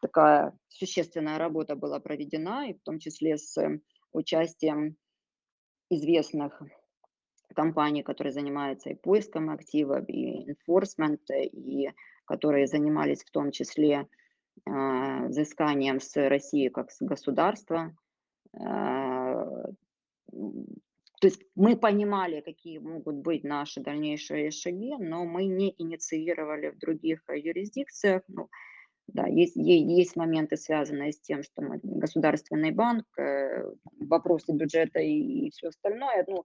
такая существенная работа была проведена, и в том числе с участием известных компаний, которые занимаются и поиском активов, и enforcement, э, и которые занимались в том числе а, взысканием с России как с государства. М, То есть мы понимали, какие могут быть наши дальнейшие шаги, но мы не инициировали в других э, юрисдикциях. Ну, да, есть, есть моменты, связанные с тем, что мы государственный банк, э, вопросы бюджета и, все остальное. Ну,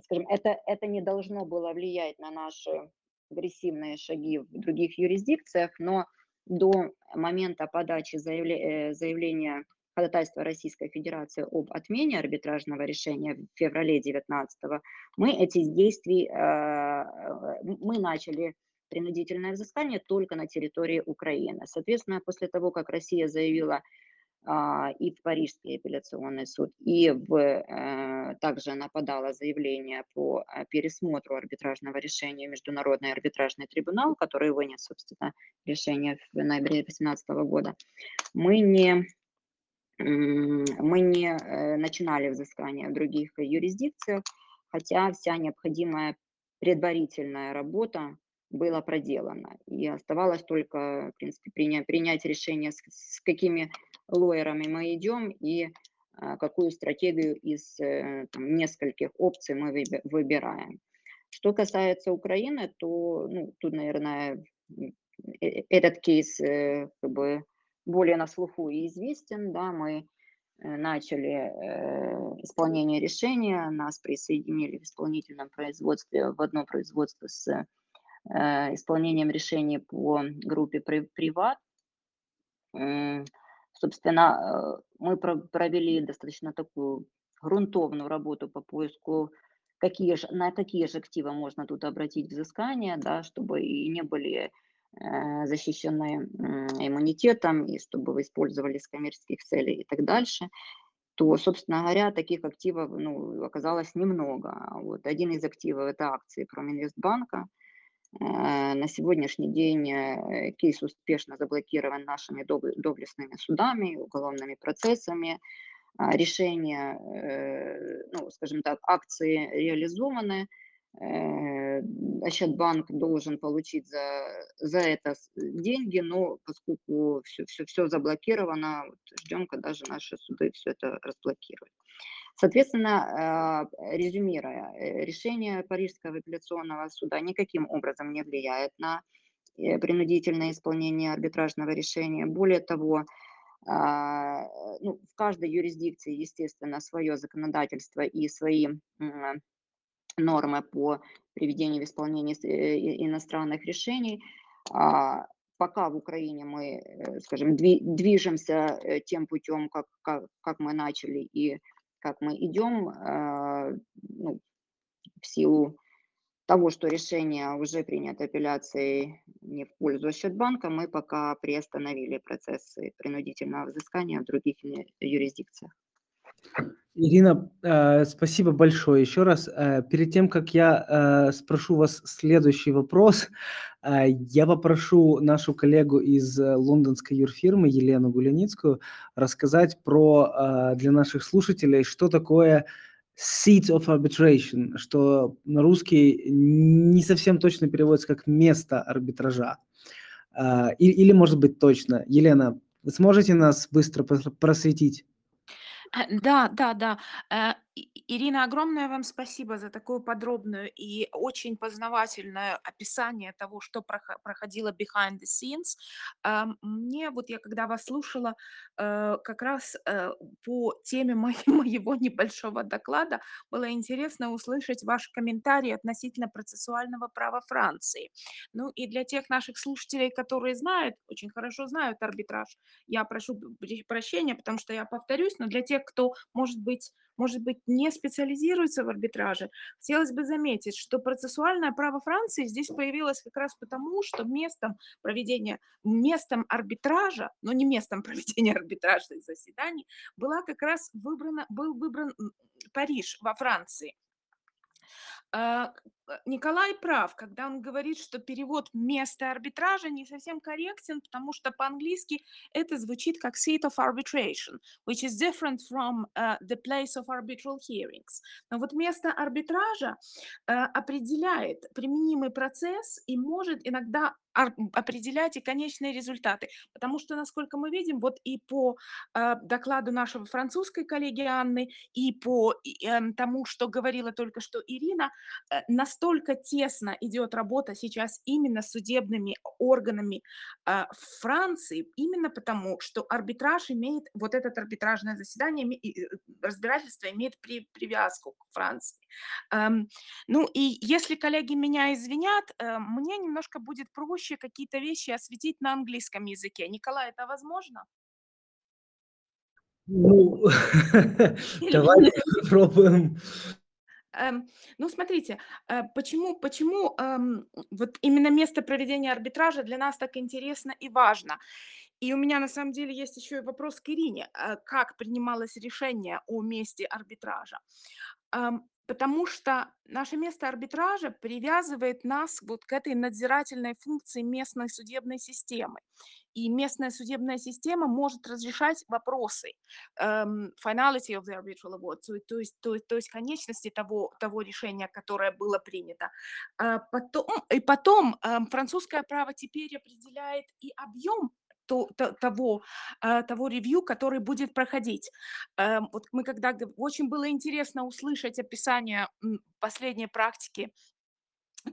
скажем, это, это не должно было влиять на наши агрессивные шаги в других юрисдикциях, но до момента подачи заявле- э, заявления ходатайства Российской Федерации об отмене арбитражного решения в феврале 2019 мы эти действия, э, мы начали принудительное взыскание только на территории Украины. Соответственно, после того, как Россия заявила а, и в Парижский апелляционный суд, и в, э, также она заявление по э, пересмотру арбитражного решения Международный арбитражный трибунал, который вынес, собственно, решение в ноябре 2018 года, мы не, мы не э, начинали взыскание в других юрисдикциях, хотя вся необходимая предварительная работа была проделана. И оставалось только, в принципе, принять, принять решение, с, с какими лоерами мы идем и а, какую стратегию из э, там, нескольких опций мы выби- выбираем. Что касается Украины, то ну, тут, наверное, э- этот кейс э, как бы более на слуху и известен. Да, мы начали исполнение решения, нас присоединили в исполнительном производстве в одно производство с исполнением решений по группе при- «Приват». Собственно, э, мы про- провели достаточно такую грунтовную работу по поиску, какие же, на какие же активы можно тут обратить взыскание, да, чтобы и не были э, защищены иммунитетом, и чтобы вы использовали с коммерческих целей и так дальше, то, собственно говоря, таких активов ну, оказалось немного. Вот один из активов – это акции Проминвестбанка. Э, На сегодняшний день э, кейс успешно заблокирован нашими доб- доблестными судами, уголовными процессами. а, решения, э, ну, скажем так, акции реализованы, Ощадбанк должен получить за, за это деньги, но поскольку все, все, все заблокировано, ждем, когда же наши суды все это разблокируют. Соответственно, э, резюмируя, решение Парижского апелляционного суда никаким образом не влияет на принудительное исполнение арбитражного решения. Более того, а, ну, в каждой юрисдикции, естественно, свое законодательство и свои нормы по приведению в исполнение э, иностранных решений. А, пока в Украине мы, э, скажем, движемся э, тем путем, как, как, как мы начали и как мы идем, а, ну, в силу того, что решение уже принято апелляцией не в пользу Счетбанка, мы пока приостановили процессы принудительного взыскания в других юрисдикциях. Ирина, э, спасибо большое еще раз. Э, перед тем, как я э, спрошу вас следующий вопрос, я попрошу нашу коллегу из лондонской юрфирмы Елену Гуляницкую рассказать про для наших слушателей, что такое seat of arbitration, что на русский не совсем точно переводится как место арбитража. Или может быть точно. Елена, вы сможете нас быстро просветить? Да, да. Э, Ирина, огромное вам спасибо за такое подробное и очень познавательное описание того, что проходило behind the scenes. Эм, мне вот я когда вас слушала, э, как раз по теме моего небольшого доклада было интересно услышать ваши комментарии относительно процессуального права Франции. Ну и для тех наших слушателей, которые знают, очень хорошо знают арбитраж, я прошу прощения, потому что я повторюсь, но для тех, кто, может быть, может быть, не специализируется в арбитраже, хотелось бы заметить, что процессуальное право Франции здесь появилось как раз потому, что местом проведения, местом арбитража, но не местом проведения арбитражных заседаний, была как раз выбрана, был выбран Париж во Франции. Э, Николай прав, когда он говорит, что перевод места арбитража не совсем корректен, потому что по-английски это звучит как seat of arbitration, which is different from uh, the place of arbitral hearings. Но вот место арбитража uh, определяет применимый процесс и может иногда определять и конечные результаты. Потому что, насколько мы видим, вот и по э, докладу нашего французской коллеги Анны, и по э, тому, что говорила только что Ирина, э, настолько тесно идет работа сейчас именно с судебными органами э, Франции, именно потому, что арбитраж имеет, вот это арбитражное заседание, э, разбирательство имеет при, привязку к Франции. Эм, ну и если коллеги меня извинят, э, мне немножко будет проще какие-то вещи осветить на английском языке. Николай, это возможно? Ну, давайте попробуем. Эм, ну, смотрите, э, почему, почему эм, вот именно место проведения арбитража для нас так интересно и важно. И у меня на самом деле есть еще и вопрос к Ирине. Э, как принималось решение о месте арбитража? Эм, потому что наше место арбитража привязывает нас вот к этой надзирательной функции местной судебной системы. И местная судебная система может разрешать вопросы um, finality of the arbitral award, то, то, есть, то, то есть конечности того, того решения, которое было принято. А потом, и потом um, французское право теперь определяет и объем то, то, того, э, того ревью, который будет проходить. Эм, вот мы когда... Очень было интересно услышать описание последней практики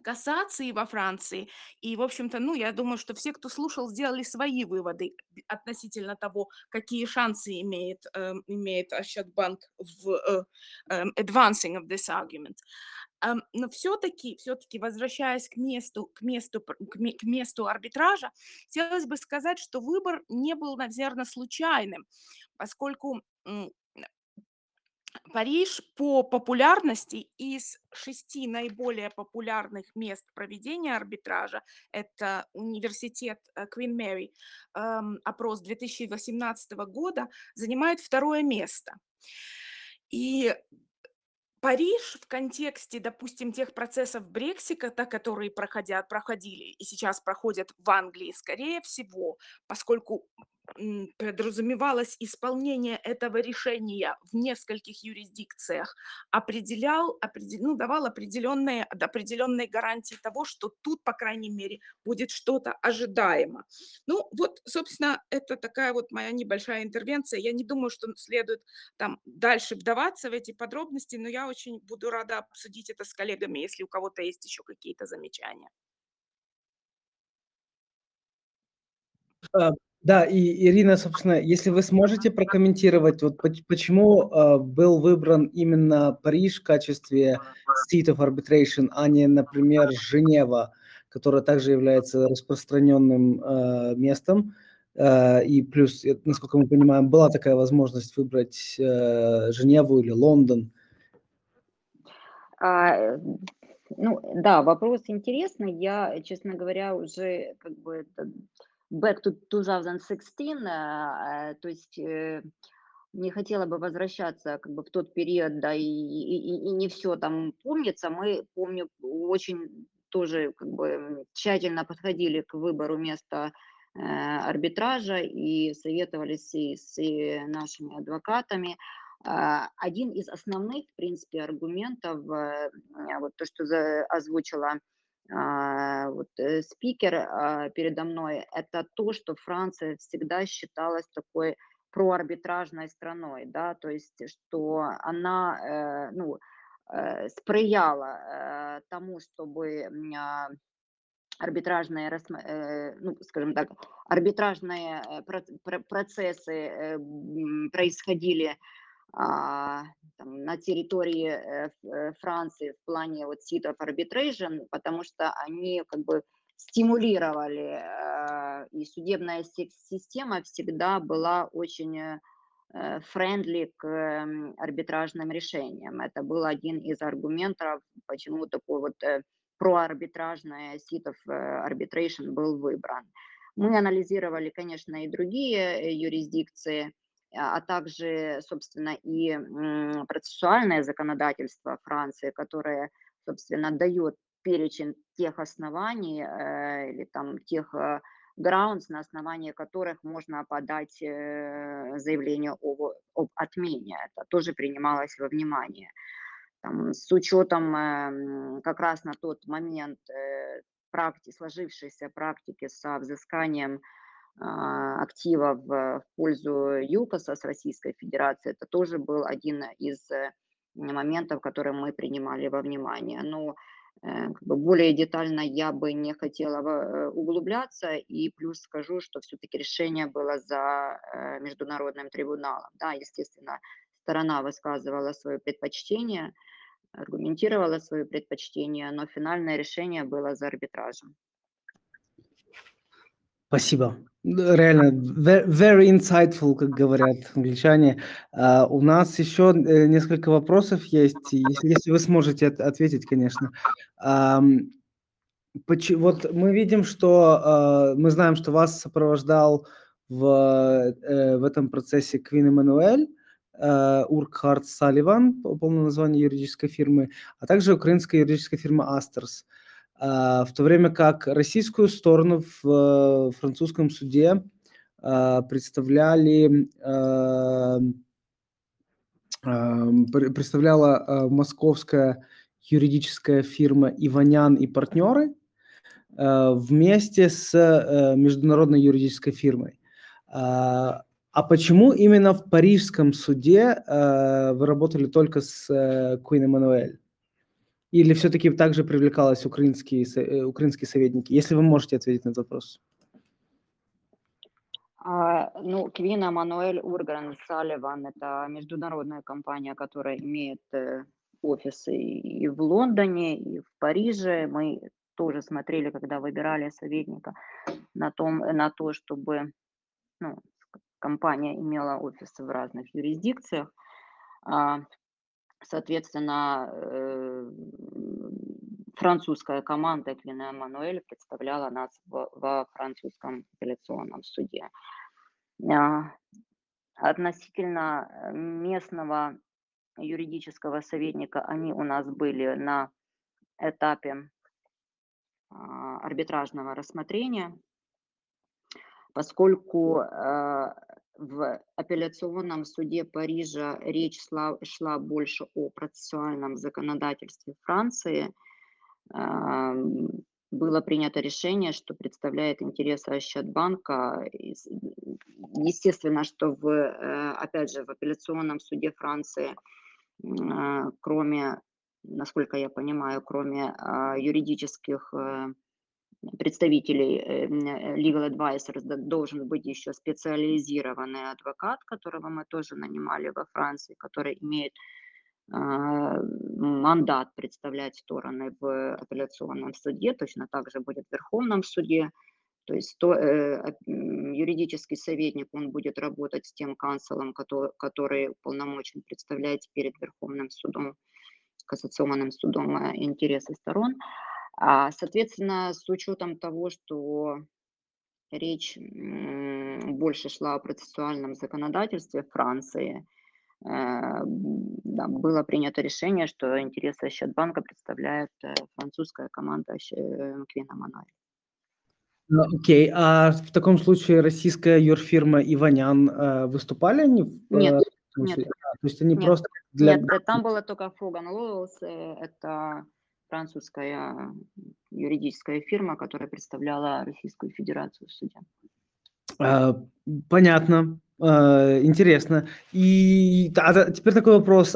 кассации во Франции. И, в общем-то, ну, я думаю, что все, кто слушал, сделали свои выводы относительно того, какие шансы имеет, э, имеет Ощадбанк в э, э, advancing of this argument. Но все-таки, все-таки возвращаясь к месту, к месту, к месту арбитража, хотелось бы сказать, что выбор не был, наверное, случайным, поскольку Париж по популярности из шести наиболее популярных мест проведения арбитража, это университет Queen Mary, опрос 2018 года, занимает второе место. И Париж в контексте, допустим, тех процессов Брексита, которые проходят, проходили и сейчас проходят в Англии, скорее всего, поскольку подразумевалось исполнение этого решения в нескольких юрисдикциях, определял, определ- ну, давал определенные, определенные гарантии того, что тут, по крайней мере, будет что-то ожидаемо. Ну, вот, собственно, это такая вот моя небольшая интервенция. Я не думаю, что следует там дальше вдаваться в эти подробности, но я очень буду рада обсудить это с коллегами, если у кого-то есть еще какие-то замечания. Да, и Ирина, собственно, если вы сможете прокомментировать, вот поч- почему а, был выбран именно Париж в качестве seat of arbitration, а не, например, Женева, которая также является распространенным а, местом, А, и плюс, э, насколько мы понимаем, была такая возможность выбрать а, Женеву или Лондон. А, э, ну, да, вопрос интересный. Я, честно говоря, уже как бы back to 2016, а, то есть э, не хотела бы возвращаться как бы в тот период, да, и, и, и- не все там помнится. Мы, помню, очень тоже как бы тщательно подходили к выбору места э, арбитража и советовались и с нашими адвокатами. А, Один из основных, в принципе, аргументов, э, вот то, что озвучила а, вот, э, спикер а, передо мной, это то, что Франция всегда считалась такой проарбитражной страной, да, то есть что она, э, ну, э, сприяла тому, чтобы а, арбитражные, ну, скажем так, арбитражные проц- про- процессы происходили а, там, на территории э, э, Франции в плане вот seat of arbitration, потому что они как бы стимулировали, э, и судебная си- система всегда была очень э, friendly к эм, арбитражным решениям. Это был один из аргументов, почему такой вот проарбитражная seat of arbitration был выбран. Мы анализировали, конечно, и другие юрисдикции, а а также, собственно, и процессуальное законодательство Франции, которое, собственно, дает перечень тех оснований э, или там тех э, grounds, на основании которых можно подать э, заявление об, об отмене. Это тоже принималось во внимание. Там, с учетом эм, как раз на тот момент практи, сложившейся практики со взысканием а, активов в пользу ЮКОСа с Российской Федерацией, это тоже был один из э, моментов, которые мы принимали во внимание. Но э, более детально я бы не хотела э, углубляться, и плюс скажу, что все-таки решение было за Международным трибуналом. Да, естественно, сторона высказывала свое предпочтение, аргументировала свое предпочтение, но финальное решение было за арбитражем. Спасибо. Реально, ve- very insightful, как говорят англичане. А, у нас еще э, несколько вопросов есть, если, вы сможете от- ответить, конечно. Вот мы видим, что а, мы знаем, что вас сопровождал в, э, в этом процессе Quinn Emanuel, э, Urquhart Sullivan, по- полное название юридической фирмы, а также украинская юридическая фирма Астерс. В то время как российскую сторону в э, французском суде а, представляли а, ам, пр- представляла а, московская юридическая фирма Иванян и партнеры а, вместе с э, международной юридической фирмой. А а почему именно в парижском суде э, вы работали только с э, Queen Emmanuel? Или все-таки также привлекалось украинские, э, украинские советники? Если вы можете ответить на этот вопрос. А, ну, Квина Мануэль Урган Салливан– это международная компания, которая имеет э, офисы и в Лондоне, и в Париже. Мы тоже смотрели, когда выбирали советника, на, том, на то, чтобы ну, компания имела офисы в разных юрисдикциях. А, Соответственно, э, французская команда Квина Мануэль представляла нас во французском апелляционном суде. А, Относительно э, местного юридического советника, они у нас были на этапе а, арбитражного рассмотрения, поскольку э, в апелляционном суде Парижа речь шла, шла больше о процессуальном законодательстве Франции, было принято решение, что представляет интересы Ощадбанка. Естественно, что в, э, опять же, в апелляционном суде Франции, а, кроме, насколько я понимаю, кроме а, юридических э, представителей э, legal advisors должен быть еще специализированный адвокат, которого мы тоже нанимали во Франции, который имеет а, мандат представлять стороны в апелляционном суде, точно так же будет в Верховном суде. То есть то, э, юридический советник, он будет работать с тем канцелом, который, который полномочен представлять перед Верховным судом, кассационным судом э, интересы сторон. А, соответственно, с учетом того, что речь больше шла о процессуальном законодательстве Франции, э, да, было принято решение, что интересы Счетбанка представляет э, французская команда Квина Мануэль. Ну, окей, а в таком случае российская юрфирма Иванян э, выступали они? Нет, нет. А, то есть они нет, просто для... Нет, там было только Фоган Лоуэллс, это французская юридическая фирма, которая представляла Российскую Федерацию в суде. А, понятно. А, интересно. И а, теперь такой вопрос.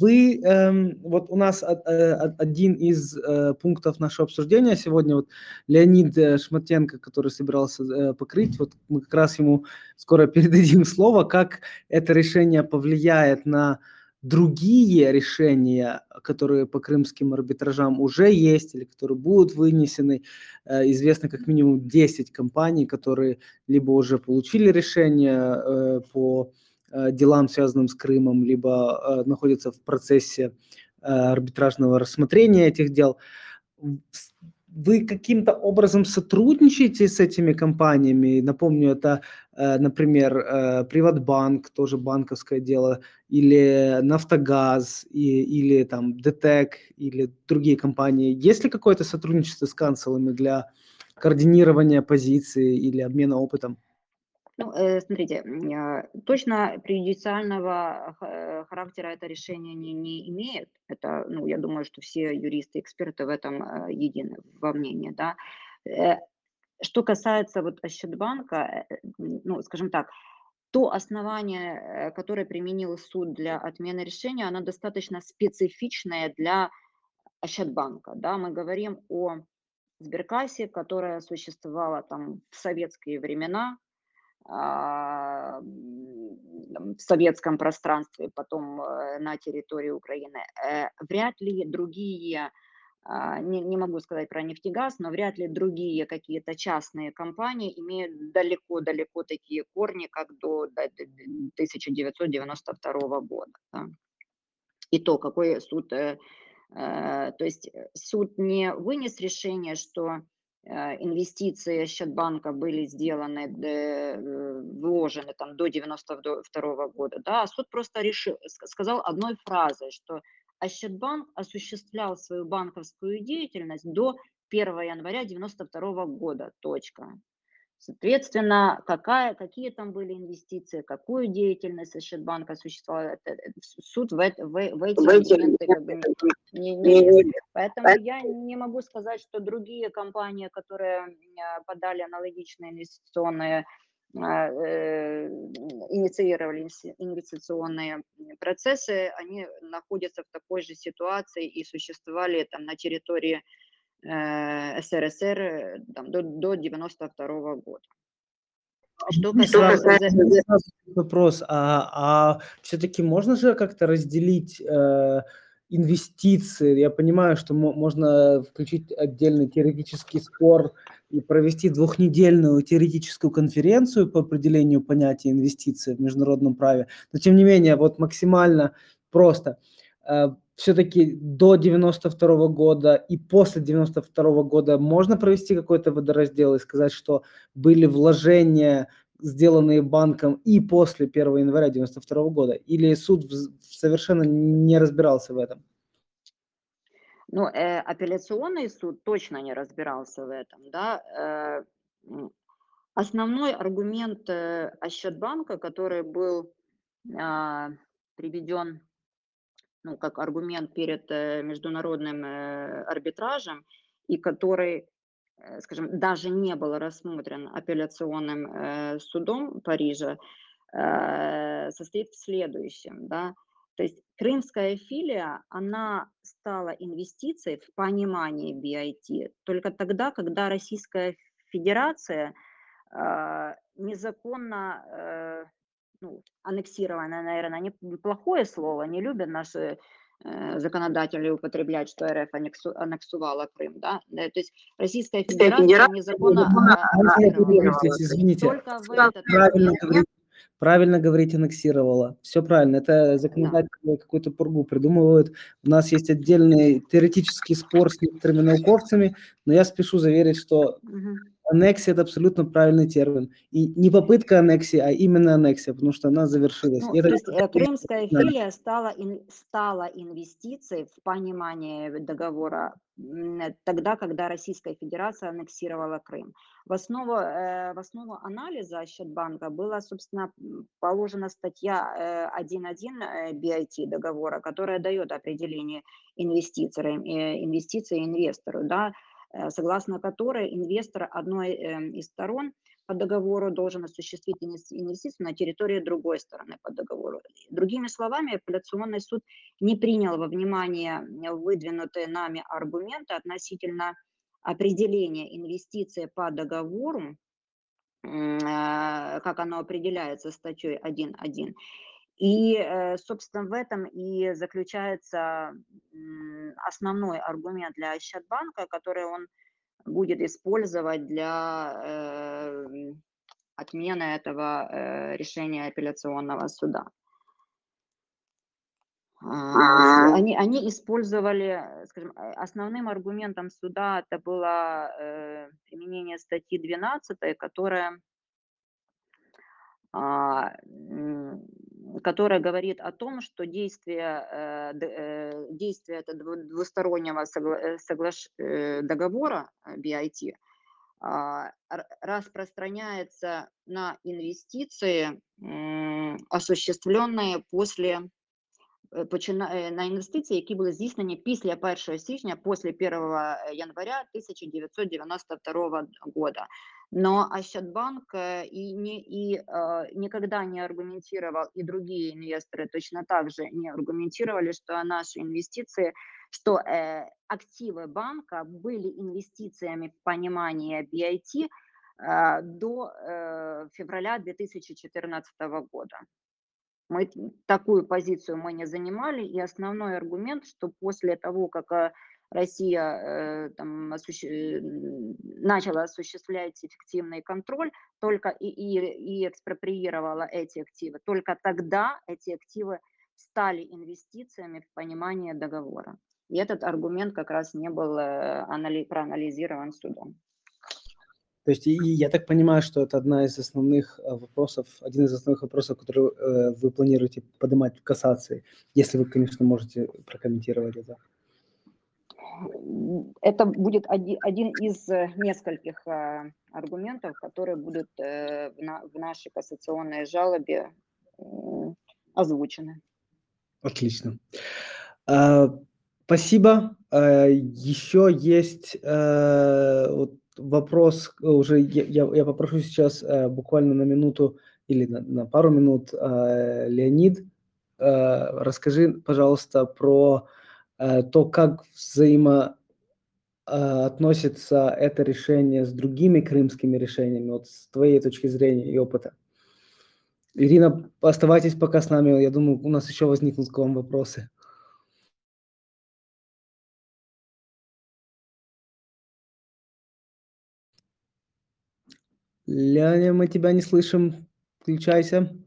Вы, эм, вот у нас э, один из э, пунктов нашего обсуждения сегодня, вот Леонид э, Шматенко, который собирался покрыть, вот мы как раз ему скоро передадим слово, как это решение повлияет на другие решения, которые по крымским арбитражам уже есть или которые будут вынесены, э, известно как минимум 10 компаний, которые либо уже получили решение э, по э, делам, связанным с Крымом, либо находятся в процессе арбитражного рассмотрения этих дел вы каким-то образом сотрудничаете с этими компаниями? Напомню, это, э, например, э, Приватбанк, тоже банковское дело, или Нафтогаз, и, или там ДТЭК, или другие компании. Есть ли какое-то сотрудничество с канцелами для координирования позиции или обмена опытом? Ну, э, смотрите, а, точно преюдициального э, характера это решение не, не имеет. Это, ну, я думаю, что все юристы, эксперты в этом э, едины во мнении, да. Что касается вот Ощадбанка, ну, скажем так, то основание, которое применил суд для отмены решения, оно достаточно специфичное для Ощадбанка, да. Мы говорим о сберкассе, которая существовала там в советские времена, в советском пространстве, потом э, на территории Украины, э, вряд ли другие, а, не, не могу сказать про нефтегаз, но вряд ли другие какие-то частные компании имеют далеко-далеко такие корни, как до 1992 года. Да. И то, какой суд, э, то есть суд не вынес решение, что инвестиции Счетбанка были сделаны, э, вложены там до 92 года, да, а суд просто решил, сказал одной фразой, что Ощадбанк осуществлял свою банковскую деятельность до 1 января 92 года, точка. Соответственно, какая, какие там были инвестиции, какую деятельность Счетбанк осуществлял, суд в, в, в эти моменты как бы не, не, не Поэтому я не могу сказать, что другие компании, которые подали аналогичные инвестиционные а, э, инициировали инвестиционные процессы, они находятся в такой же ситуации и существовали там на территории СРСР э, там, до, до 92 -го года. Что касается... Вопрос, а, а все-таки можно же как-то разделить э, инвестиции. Я понимаю, что можно включить отдельный теоретический спор и провести двухнедельную теоретическую конференцию по определению понятия инвестиции в международном праве. Но тем не менее, вот максимально просто. Э, Все-таки до 92 года и после 92 года можно провести какой-то водораздел и сказать, что были вложения сделанные банком и после 1 января 92 года? Или суд совершенно не разбирался в этом? Ну, э, апелляционный суд точно не разбирался в этом, да. Э, Основной аргумент э, Ощадбанка, который был а, приведен ну, как аргумент перед э, международным э, арбитражем, и который, э, скажем, даже не был рассмотрен апелляционным судом Парижа, состоит в следующем. Да? То есть крымская филия, она стала инвестицией в понимание BIT только тогда, когда Российская Федерация незаконно ну, аннексировано, наверное, неплохое слово, не любят наши э, законодатели употреблять, что РФ аннексу, аннексувала Крым, да, э, то есть Российская Федерация незаконно аннексировала. Извините, Только в этот правильно момент говорить, правильно говорить аннексировала. Все правильно. Это законодатели какую-то пургу придумывают. У нас есть отдельный теоретический спор с некоторыми науковцами, но я спешу заверить, что. Аннексия – это абсолютно правильный термин. И не попытка аннексии, а именно аннексия, потому что она завершилась. Ну, И то это есть крымская филия стала, ин- стала инвестицией в понимание договора э, тогда, когда Российская Федерация аннексировала Крым. В основу, э, в основу анализа Счетбанка была, собственно, положена статья э, 1.1 э, BIT договора, которая дает определение инвеститорам, э, инвестиции инвестору, да, согласно которой инвестор одной э, из сторон по договору должен осуществить инвес- инвестицию на территории другой стороны по договору. Другими словами, апелляционный суд не принял во внимание выдвинутые нами аргументы относительно определения инвестиции по договору, э, как оно определяется статьей 1.1. И, э, собственно, в этом и заключается основной аргумент для Ощадбанка, который он будет использовать для э, отмены этого э, решения апелляционного суда. А, Они, они использовали, скажем, основным аргументом суда это было э, применение статьи 12, которая а, которая говорит о том, что действие, э, д- э, действие это дву- двустороннего согла- э, соглаш- э, договора э, BIT а, р- распространяется на инвестиции, м, осуществленные после е, почина- е, на інвестиції, які були здійснені після 1 січня, після 1 января 1992 года. Но Ощадбанк э, и, не, и э, никогда не аргументировал, и другие инвесторы точно так же не аргументировали, что наши инвестиции, что э, активы банка были инвестициями в понимание BIT э, до э, февраля 2014 года. Мы такую позицию мы не занимали, и основной аргумент, что после того, как э, Россия э, там, осущ- э, начала осуществлять эффективный контроль только и, и, и экспроприировала эти активы, только тогда эти активы стали инвестициями в понимание договора. И этот аргумент как раз не был э, анали- проанализирован судом. То есть, и я так понимаю, что это одна из основных вопросов, один из основных вопросов, которые э, вы планируете поднимать в кассации, если вы, конечно, можете прокомментировать это. М, Это будет оди- один из э, нескольких э, аргументов, которые будут э, в на- в нашей кассационной жалобе озвучены. Отлично. А, Спасибо. А, Еще есть вопрос, уже я, я- попрошу сейчас буквально на минуту или на, на пару минут Леонид, расскажи, пожалуйста, про то, как взаимо э, это решение с другими крымскими решениями, вот с твоей точки зрения и опыта. Ирина, оставайтесь пока с нами, я думаю, у нас еще возникнут к вам вопросы. Ляня, мы тебя не слышим. Включайся.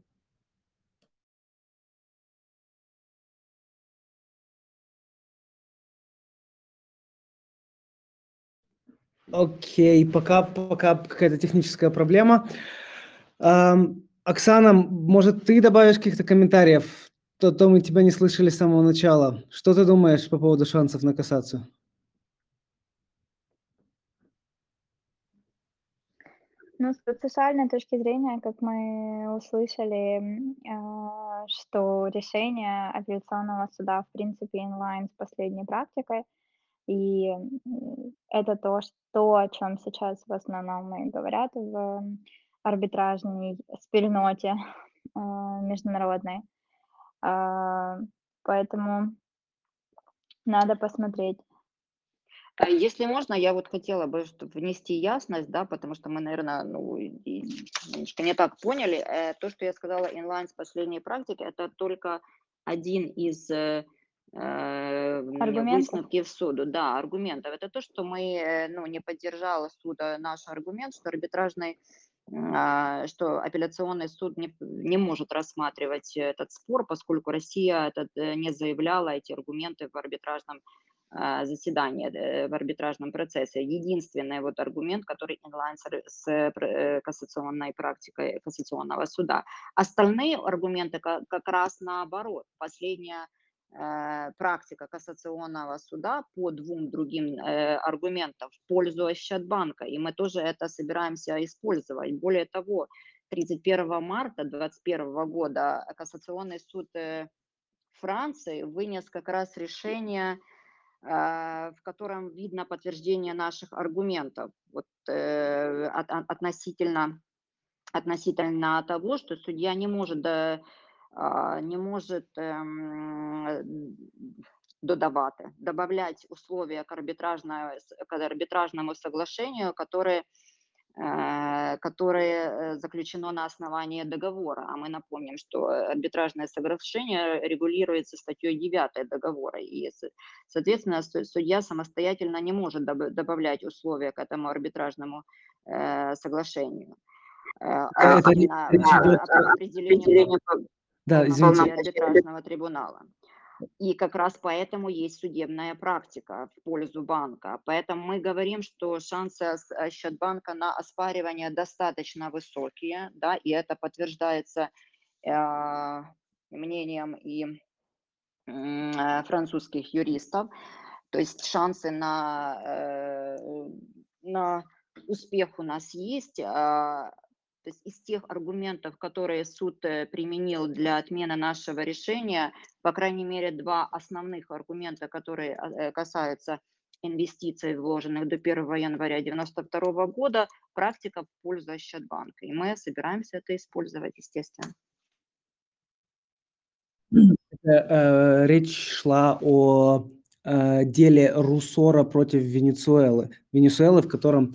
Окей, пока, пока какая-то техническая проблема. Ам, Оксана, может, ты добавишь каких-то комментариев? То, то мы тебя не слышали с самого начала. Что ты думаешь по поводу шансов на кассацию? Ну, с процессуальной точки зрения, как мы услышали, а, что решение апелляционного суда, в принципе, инлайн с последней практикой, и это то, что, о чем сейчас в основном и говорят в арбитражной спільноте а, международной. А, поэтому надо посмотреть. А если можно, я вот хотела бы внести ясность, да, потому что мы, наверное, ну, немножко не так поняли. Э, то, что я сказала инлайн с последней практики, это только один из э, э выставки в суду, да, аргументов. Это то, что мы, э, ну, не поддержала суда наш аргумент, что арбитражный а, что апелляционный суд не, не может рассматривать этот спор, поскольку Россия этот, не заявляла эти аргументы в арбитражном а, заседания э, в арбитражном процессе. Единственный вот аргумент, который инлайн с э, кассационной практикой кассационного суда. Остальные аргументы как раз наоборот. Последняя э, практика кассационного суда по двум другим аргументам в пользу Ощадбанка, и мы тоже это собираемся использовать. Более того, 31 марта 2021 года Кассационный суд Франции вынес как раз решение в котором видно подтверждение наших аргументов вот, э, от, относительно, относительно того, что судья не может, э, не может э, додавати, добавлять условия к, к арбитражному соглашению, которые Э, которое э, заключено на основании договора. А мы напомним, что арбитражное соглашение регулируется статьей 9 договора. И, соответственно, судья самостоятельно не может добавлять условия к этому арбитражному э, соглашению. А, Это а, речь да, арбитражного трибунала. И как раз поэтому есть судебная практика в пользу банка. Поэтому мы говорим, что шансы банка на оспаривание достаточно высокие, да, и это подтверждается э, мнением и э, французских юристов. То есть шансы на, э, на успех у нас есть. А то есть из тех аргументов, которые суд э, применил для отмены нашего решения, по крайней мере, два основных аргумента, которые а, э, касаются инвестиций, вложенных до 1 января 2092 года, практика в пользу Ощадбанка. И мы собираемся это использовать, естественно. Э, речь шла о деле Русора против Венесуэлы. Венесуэлы, в котором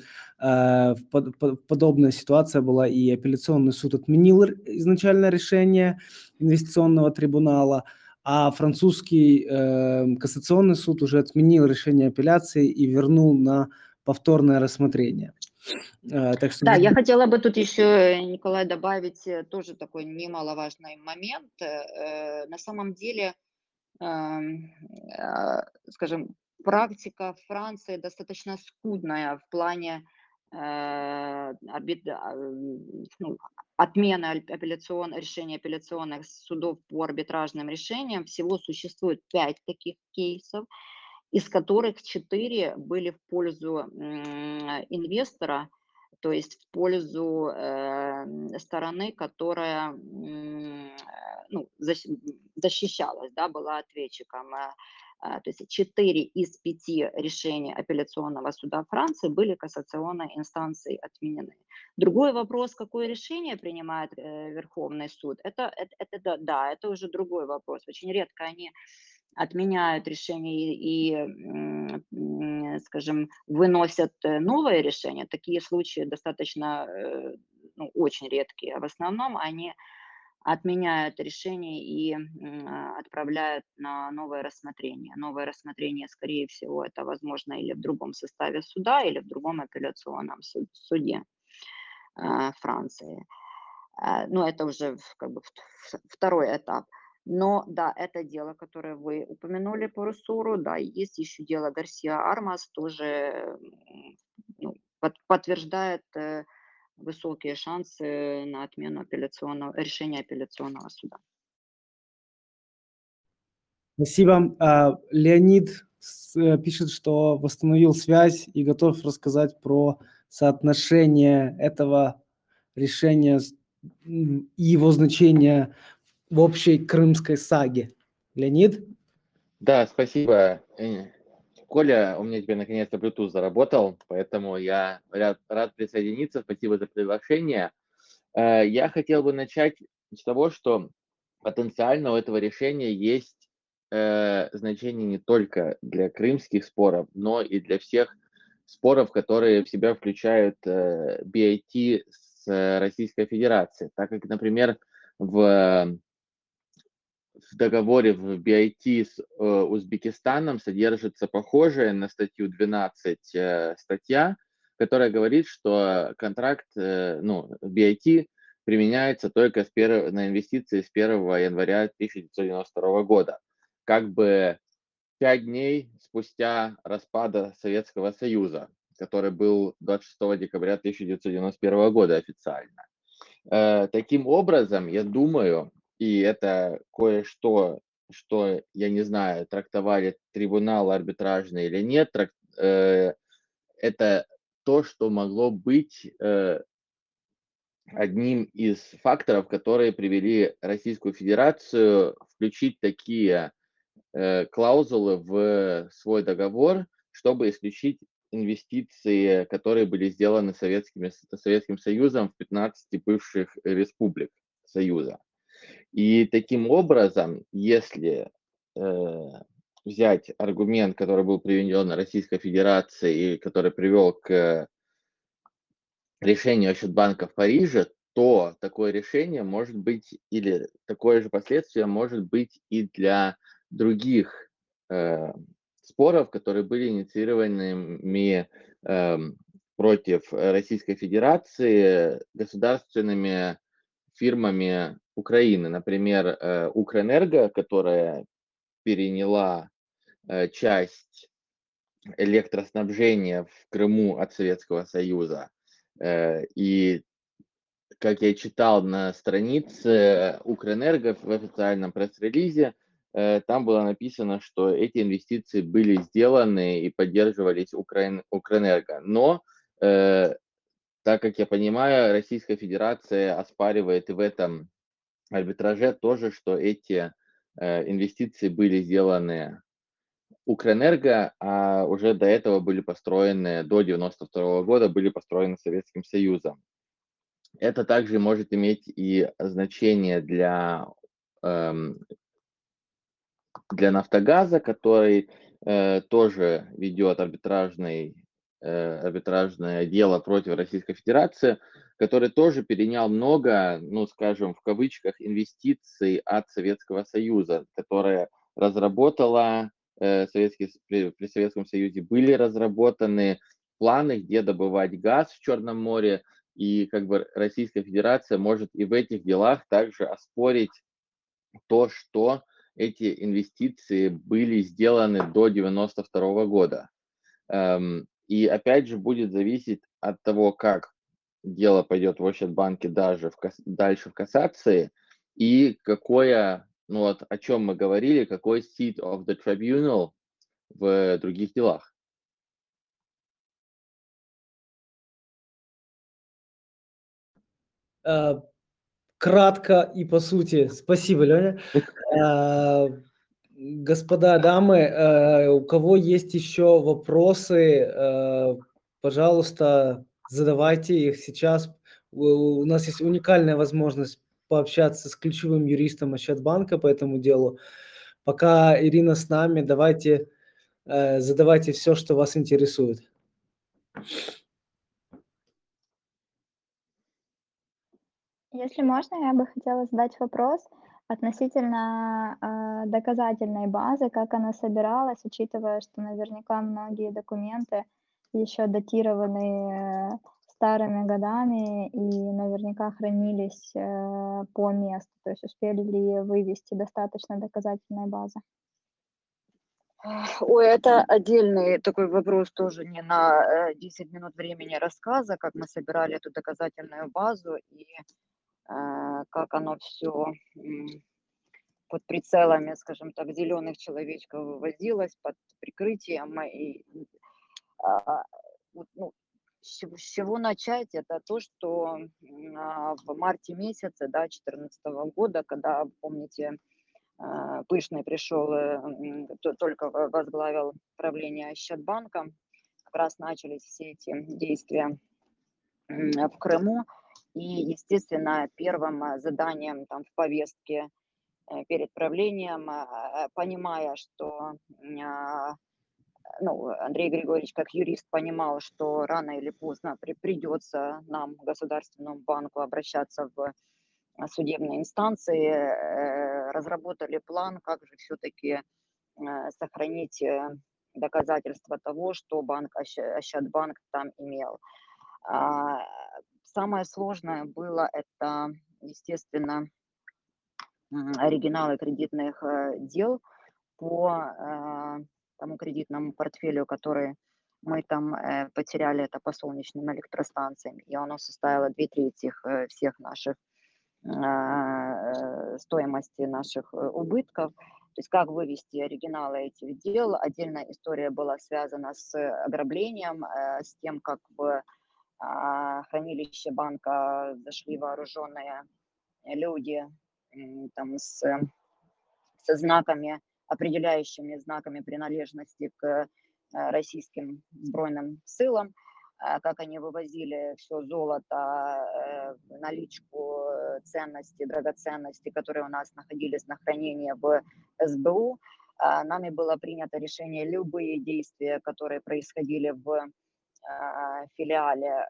подобная ситуация была, и апелляционный суд отменил изначальное решение инвестиционного трибунала, а французский э, кассационный суд уже отменил решение апелляции и вернул на повторное рассмотрение. Э, так что... Да, я хотела бы тут еще, Николай, добавить э, тоже такой немаловажный момент. На самом деле, эм, скажем, практика Франции достаточно скудная в плане Э, ну, отмена апелляцион, решения апелляционных судов по арбитражным решениям. Всего существует пять таких кейсов, из которых четыре были в пользу инвестора, то есть в пользу э, стороны, которая ну, защищалась, да, была ответчиком. Э, а, то есть 4 из 5 решений апелляционного суда Франции были кассационной инстанцией отменены. Другой вопрос, какое решение принимает э, Верховный суд, это, это, это да, это уже другой вопрос. Очень редко они отменяют решение и, и скажем, выносят новое решение. Такие случаи достаточно, э, ну, очень редкие. В основном они отменяют решение и а, отправляют на новое рассмотрение. Новое рассмотрение, скорее всего, это возможно или в другом составе суда, или в другом апелляционном суде а, Франции. А, но это уже как бы второй этап. Но да, это дело, которое вы упомянули по Русуру, да, есть еще дело Гарсия Армас, тоже ну, подтверждает э, высокие шансы на отмену апелляционного, решения апелляционного суда. Спасибо. А, Леонид э, пишет, что восстановил связь и готов рассказать про соотношение этого решения и его значения в общей крымской саге. Леонид? Да, спасибо. Коля, у меня теперь наконец-то Bluetooth заработал, поэтому я рад, рад присоединиться. Спасибо за приглашение. Э, Я хотел бы начать с того, что потенциально у этого решения есть э, значение не только для крымских споров, но и для всех споров, которые в себя включают BIT с э, Российской Федерацией. Так как, например, в в договоре в BIT с э, Узбекистаном содержится похожая на статью 12 э, статья, которая говорит, что контракт, э, ну, BIT применяется только с перв- на инвестиции с 1 января 1992 года. Как бы пять дней спустя распада Советского Союза, который был 26 декабря 1991 года официально. Э, Таким образом, я думаю, и это кое-что, что, я не знаю, трактовали трибунал арбитражный или нет, трак- э, это то, что могло быть э, одним из факторов, которые привели Российскую Федерацию включить такие э, клаузулы в свой договор, чтобы исключить инвестиции, которые были сделаны Советскими, Советским Союзом в 15 бывших республик Союза. И таким образом, если э, взять аргумент, который был приведен Российской Федерацией и который привел к решению Ощадбанка в Париже, то такое решение может быть или такое же последствие может быть и для других э, споров, которые были инициированы эм, против Российской Федерации государственными фирмами Украины, например, э, Укрэнерго, которая переняла э, часть электроснабжения в Крыму от Советского Союза. Э, И как я читал на странице Укрэнерго в официальном пресс-релизе, там было написано, что эти инвестиции были сделаны и поддерживались Украин, Укрэнерго. Но, так как я понимаю, Российская Федерация оспаривает в этом арбитраже тоже, что эти э, инвестиции были сделаны Укрэнерго, а уже до этого были построены, до 92 года были построены Советским Союзом. Это также может иметь и значение для, эм, для Нафтогаза, который э, тоже ведет арбитражный, э, арбитражное дело против Российской Федерации, который тоже перенял много, ну, скажем, в кавычках, инвестиций от Советского Союза, которая разработала э, Советский, при, при Советском Союзе, были разработаны планы, где добывать газ в Черном море, и как бы Российская Федерация может и в этих делах также оспорить то, что эти инвестиции были сделаны до 92 года. Эм, И опять же будет зависеть от того, как дело пойдет в Ощадбанке даже в, дальше в кассации, и какое, ну вот о чем мы говорили, какой seat of the tribunal в других делах. Э, Кратко и по сути. Спасибо, Леня. Э, Господа, дамы, э, у кого есть еще вопросы, пожалуйста, задавайте их сейчас. У нас есть уникальная возможность пообщаться с ключевым юристом Ощадбанка по этому делу. Пока Ирина с нами, давайте э, задавайте все, что вас интересует. Если можно, я бы хотела задать вопрос относительно э, доказательной базы, как она собиралась, учитывая, что наверняка многие документы еще датированы э, старыми годами и наверняка хранились э, по месту. То есть успели ли вывести достаточно доказательной базы? Ой, это отдельный такой вопрос, тоже не на э, 10 минут времени рассказа, как мы собирали эту доказательную базу и э, как оно все под прицелами, скажем так, зеленых человечков вывозилось под прикрытием. И, ну, с чего, начать? Это то, что а, в марте месяце, да, 2014 года, когда, помните, а, Пышный пришел, э, только возглавил правление Счетбанка, как раз начались все эти действия в Крыму. И, естественно, первым а, заданием там, в повестке э, перед правлением, понимая, что ну, Андрей Григорьевич как юрист понимал, что рано или поздно при, придется нам, Государственному банку, обращаться в э, судебные инстанции, э, разработали план, как же все-таки э, сохранить доказательства того, что банк Ощадбанк там имел. А, самое сложное было это, естественно, оригиналы кредитных дел по тому кредитному портфелю, который мы там э, потеряли, это по солнечным электростанциям, и оно составило две трети э, всех наших э, стоимости наших э, убытков. То есть как вывести оригиналы этих дел. Отдельная история была связана с ограблением, э, с тем, как в э, хранилище банка зашли вооруженные люди там с, со знаками определяющими знаками принадлежности к э, российским сбройным силам, а как они вывозили все золото, э, наличку, э, ценности, драгоценности, которые у нас находились на хранении в СБУ. А нами было принято решение любые действия, которые происходили в филиале,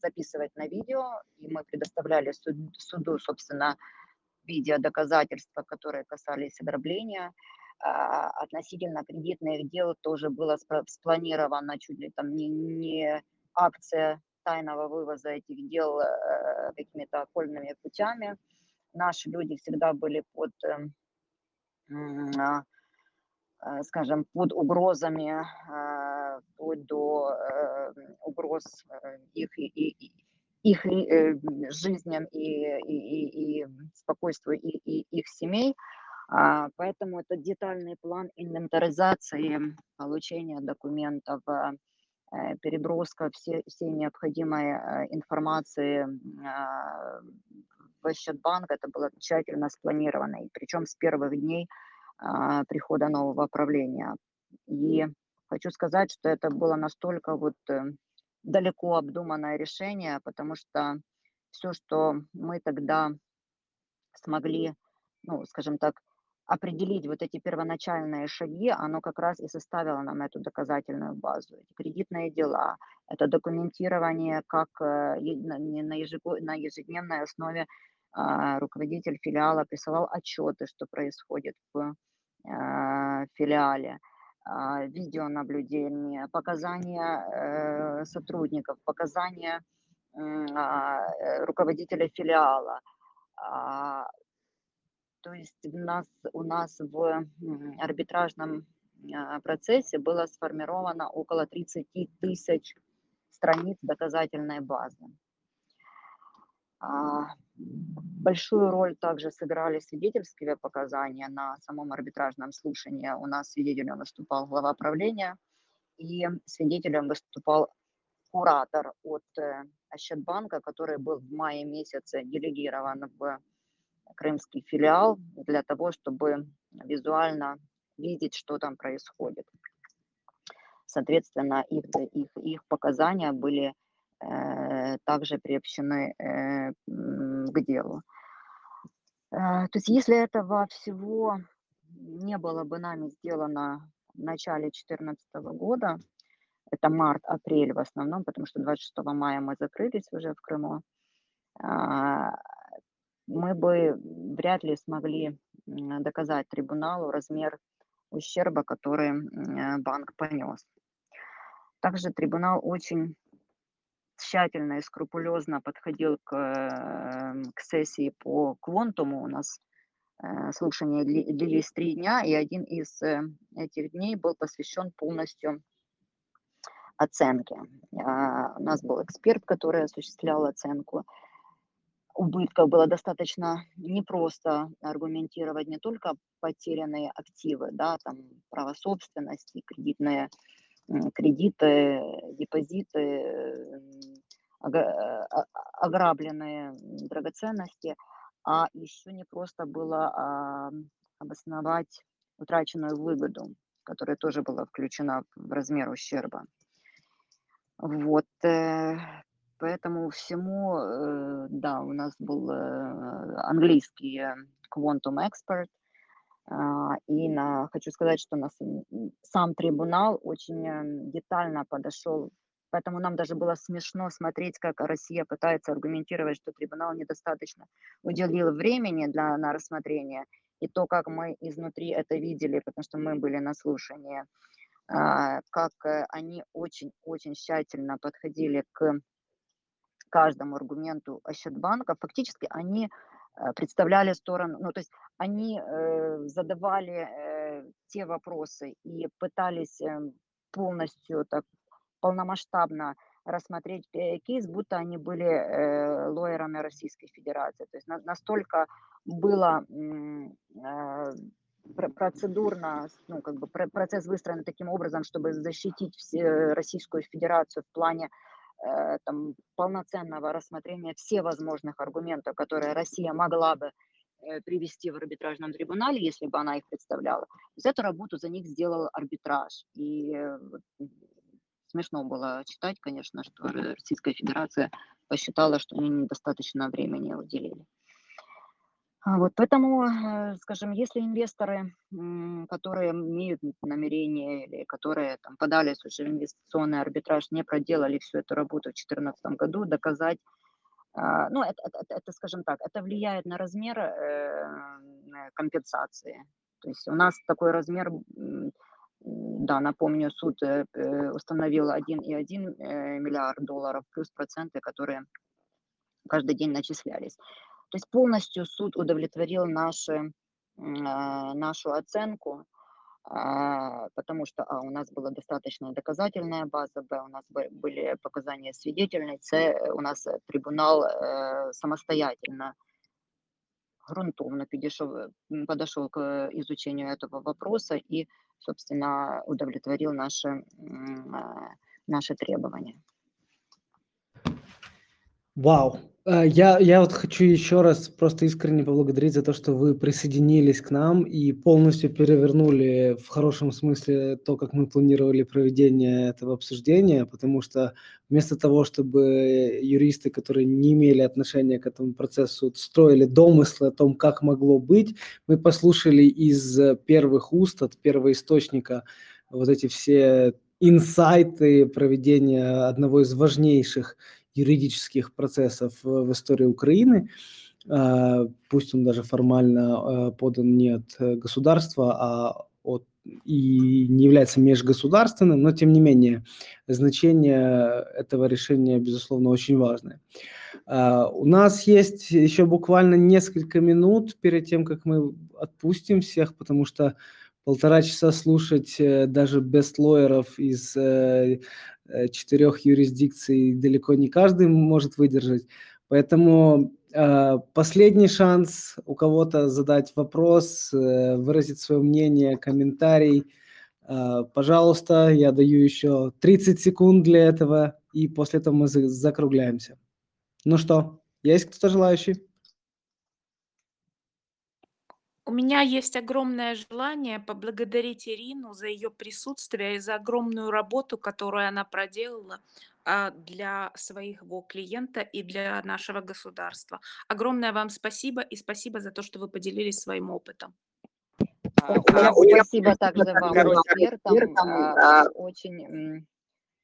записывать на видео, и мы предоставляли суду, собственно, видео доказательства, которые касались ограбления. А, относительно кредитных дел тоже было спланировано чуть ли там не, не акция тайного вывоза этих дел э, какими-то окольными путями. Наши люди всегда были под, эм, а, э, скажем, под угрозами, э, вплоть до угроз их и, их э, жизням и, и, и, и спокойствию и, и их семей. А, поэтому это детальный план инвентаризации, получения документов, э, переброска все, всей необходимой э, информации а, в Счетбанк. Это было тщательно спланировано, и причем с первых дней а, прихода нового правления. И хочу сказать, что это было настолько вот далеко обдуманное решение, потому что все, что мы тогда смогли, ну, скажем так, определить вот эти первоначальные шаги, оно как раз и составило нам эту доказательную базу. Эти кредитные дела, это документирование, как э, на ежедневной основе а, руководитель филиала присылал отчеты, что происходит в э, филиале. А, видеонаблюдение, показания э, сотрудников, показания а, э, руководителя филиала. А, то есть у нас, у нас в арбитражном процессе было сформировано около 30 тысяч страниц доказательной базы. Большую роль также сыграли свидетельские показания на самом арбитражном слушании. У нас свидетелем выступал глава правления, и свидетелем выступал куратор от э, Ощадбанка, который был в мае месяце делегирован в крымский филиал для того, чтобы визуально видеть, что там происходит. Соответственно, их, их, их показания были э, также приобщены э, к делу. Э, то есть если этого всего не было бы нами сделано в начале 2014 года, это март-апрель в основном, потому что 26 мая мы закрылись уже в Крыму, а, мы бы вряд ли смогли доказать трибуналу размер ущерба, который банк понес. Также трибунал очень тщательно и скрупулезно подходил к, эм, к сессии по квантуму. У нас э, слушания длились три дня, и один из э, этих дней был посвящен полностью оценке. А, у нас был эксперт, который осуществлял оценку убытков. Было достаточно непросто аргументировать не только потерянные активы, да, там право собственности, кредитные кредиты, депозиты, ограбленные драгоценности, а еще не просто было а, обосновать утраченную выгоду, которая тоже была включена в размер ущерба. Вот, э, поэтому всему, э, да, у нас был э, английский Quantum Expert, а, и на, хочу сказать, что нас сам трибунал очень детально подошел Поэтому нам даже было смешно смотреть, как Россия пытается аргументировать, что трибунал недостаточно уделил времени для, на рассмотрение. И то, как мы изнутри это видели, потому что мы были на слушании, а, как э, они очень-очень тщательно подходили к каждому аргументу Ощадбанка. Фактически они э, представляли сторону, ну то есть они э, задавали те вопросы и пытались эм, полностью так полномасштабно рассмотреть э, кейс, будто они были э, лоерами Российской Федерации. То есть на, настолько было э, процедурно, ну, как бы процесс выстроен таким образом, чтобы защитить все, Российскую Федерацию в плане э, там, полноценного рассмотрения всех возможных аргументов, которые Россия могла бы э, привести в арбитражном трибунале, если бы она их представляла. То эту работу за них сделал арбитраж. И э, смешно было читать, конечно, что Российская Федерация посчитала, что они недостаточно времени уделили. А вот поэтому, э, скажем, если инвесторы, которые имеют намерение или которые там, подали в инвестиционный арбитраж, не проделали всю эту работу в 2014 году, доказать, ну, это, это, это, скажем так, это влияет на размер э, компенсации. То есть у нас такой размер да, напомню, суд э, э, установил 1,1 э, миллиард долларов плюс проценты, которые каждый день начислялись. То есть полностью суд удовлетворил наши, нашу оценку, а, потому что а, у нас была достаточная доказательная база, б, у нас были показания свидетельной, с, у нас трибунал самостоятельно грунтовно подошел, подошел к изучению этого вопроса и собственно, удовлетворил наши, а, наши требования. Вау! Э, я, я вот хочу еще раз просто искренне поблагодарить за то, что вы присоединились к нам и полностью перевернули в хорошем смысле то, как мы планировали проведение этого обсуждения, потому что вместо того, чтобы юристы, которые не имели отношения к этому процессу, строили домыслы о том, как могло быть, мы послушали из первых уст, от первого источника вот эти все инсайты проведения одного из важнейших юридических процессов в истории Украины, а, пусть он даже формально а, подан не от государства, а от и не является межгосударственным, но тем не менее значение этого решения, безусловно, очень важное. У нас есть еще буквально несколько минут перед тем, как мы отпустим всех, потому что полтора часа слушать э, даже бестлоеров из э, Э, четырех юрисдикций далеко не каждый может выдержать. Поэтому э, последний шанс у кого-то задать вопрос, э, выразить свое мнение, комментарий. Э, пожалуйста, я даю еще 30 секунд для этого, и после этого мы закругляемся. Ну что, есть кто-то желающий? У меня есть огромное желание поблагодарить Ирину за ее присутствие и за огромную работу, которую она проделала а, для своего клиента и для нашего государства. Огромное вам спасибо и спасибо за то, что вы поделились своим опытом. А, спасибо также вам, экспертам. А, очень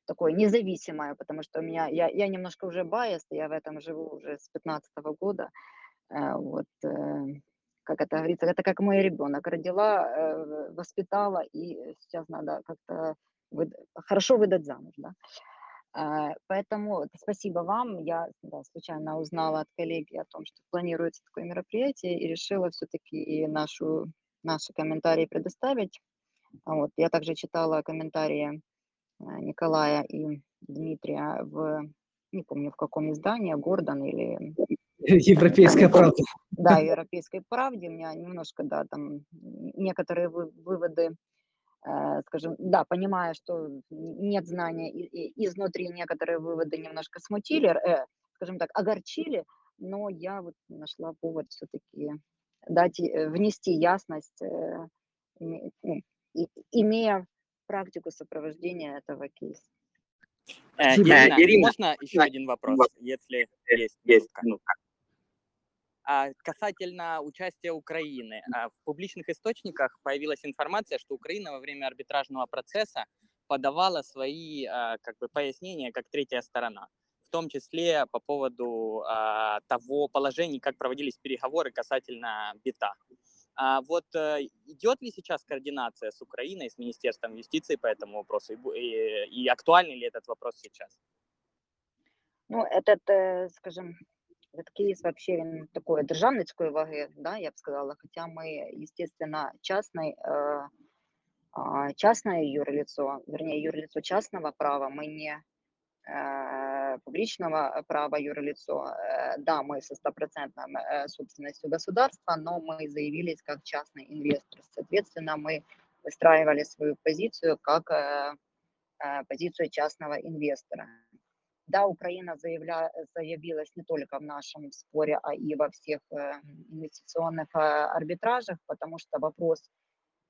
такое независимое, потому что у меня, я, я немножко уже байст, я в этом живу уже с 15 года. Вот, э, как это говорится, это как мой ребенок. Родила, э, воспитала, и сейчас надо как-то вы, хорошо выдать замуж. Да? А, поэтому спасибо вам. Я да, случайно узнала от коллеги о том, что планируется такое мероприятие, и решила все-таки и нашу, наши комментарии предоставить. Вот. Я также читала комментарии э, Николая и Дмитрия в, не помню в каком издании, Гордон или Европейская правда. Да, европейской правде. У меня немножко, да, там некоторые выводы э, скажем, да, понимая, что нет знания изнутри некоторые выводы немножко смутили, э, скажем так, огорчили, но я вот нашла повод все-таки дать, э, внести ясность, ну, имея практику сопровождения этого кейса. Э. Ирина, Ирина, можно еще один вопрос, если есть минутка? А, Касательно участия Украины. А, В публичных источниках появилась информация, что Украина во время арбитражного процесса подавала свои а, как бы, пояснения как третья сторона, в том числе по поводу а, того положения, как проводились переговоры касательно БИТа. А вот э, идет ли сейчас координация с Украиной, с Министерством юстиции по этому вопросу? И- и актуальный ли этот вопрос сейчас? Ну, этот, э, скажем, этот кейс вообще він такої державницької ваги, да, я б сказала, хотя мы, естественно, частный, э, а, частное юрлицо, вернее, юрлицо частного права, мы не э, публичного права юрлицо. Э, Да, мы со стопроцентной э, собственностью государства, но мы заявились как частный инвестор. Соответственно, мы выстраивали свою позицию как э, э, позицию частного инвестора. Да, Украина заявля, заявилась не только в нашем споре, а и во всех э, инвестиционных э, арбитражах, потому что вопрос,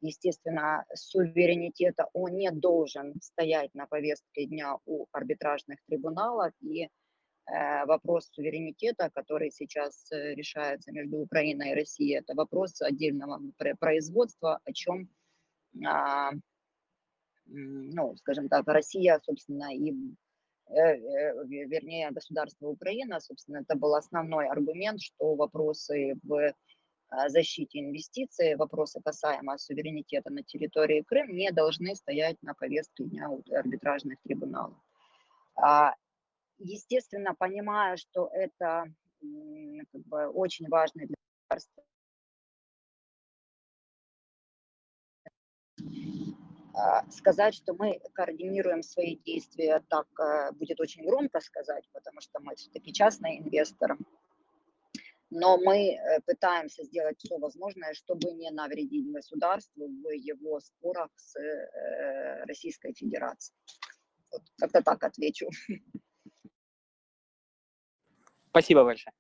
естественно, суверенитета, он не должен стоять на повестке дня у арбитражных трибуналов, и э, вопрос суверенитета, который сейчас э, решается между Украиной и Россией, это вопрос отдельного пр- производства, о чем, а, ну, скажем так, Россия, собственно, и вернее, государство Украина, собственно, это был основной аргумент, что вопросы в э, защите инвестиций, вопросы касаемо суверенитета на территории Крым не должны стоять на повестке дня арбитражных трибуналов. А, Естественно, понимая, что это как бы, очень важный для а, сказать, что мы координируем свои действия, так э, будет очень громко сказать, потому что мы все-таки частный инвестор. Но мы э, пытаемся сделать все возможное, чтобы не навредить государству в его спорах с э, Российской Федерацией. Вот как-то так отвечу. Спасибо большое.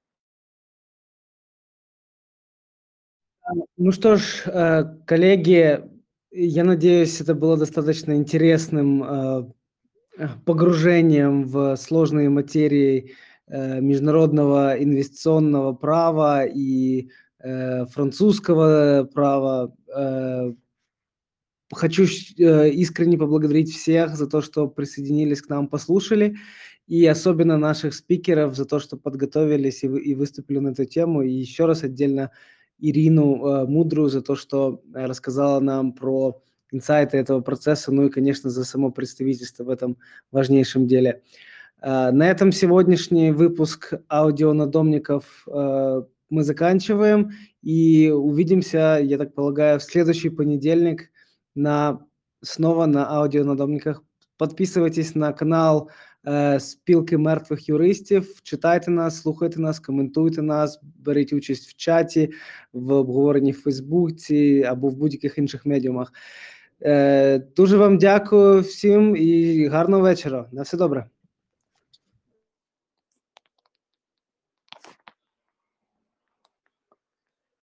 Ну что ж, э, коллеги, я надеюсь, это было достаточно интересным э, э, погружением в сложные материи э, международного инвестиционного права и французского права. Хочу искренне поблагодарить всех за то, что присоединились к нам, послушали, и особенно наших спикеров за то, что подготовились и выступили на эту тему. И еще раз отдельно Ирину э, Мудрую за то, что э, рассказала нам про инсайты этого процесса, ну и, конечно, за само представительство в этом важнейшем деле. Э, На этом сегодняшний выпуск аудионадомников э, мы заканчиваем и увидимся, я так полагаю, в следующий понедельник на снова на аудіонадомниках. Підписуйтесь на канал Спілки мертвих юристів, читайте нас, слухайте нас, коментуйте нас, беріть участь в чаті, в обговоренні в Фейсбуці або в будь-яких інших медіумах. Е, дуже вам дякую всім і гарного вечора. На все добре.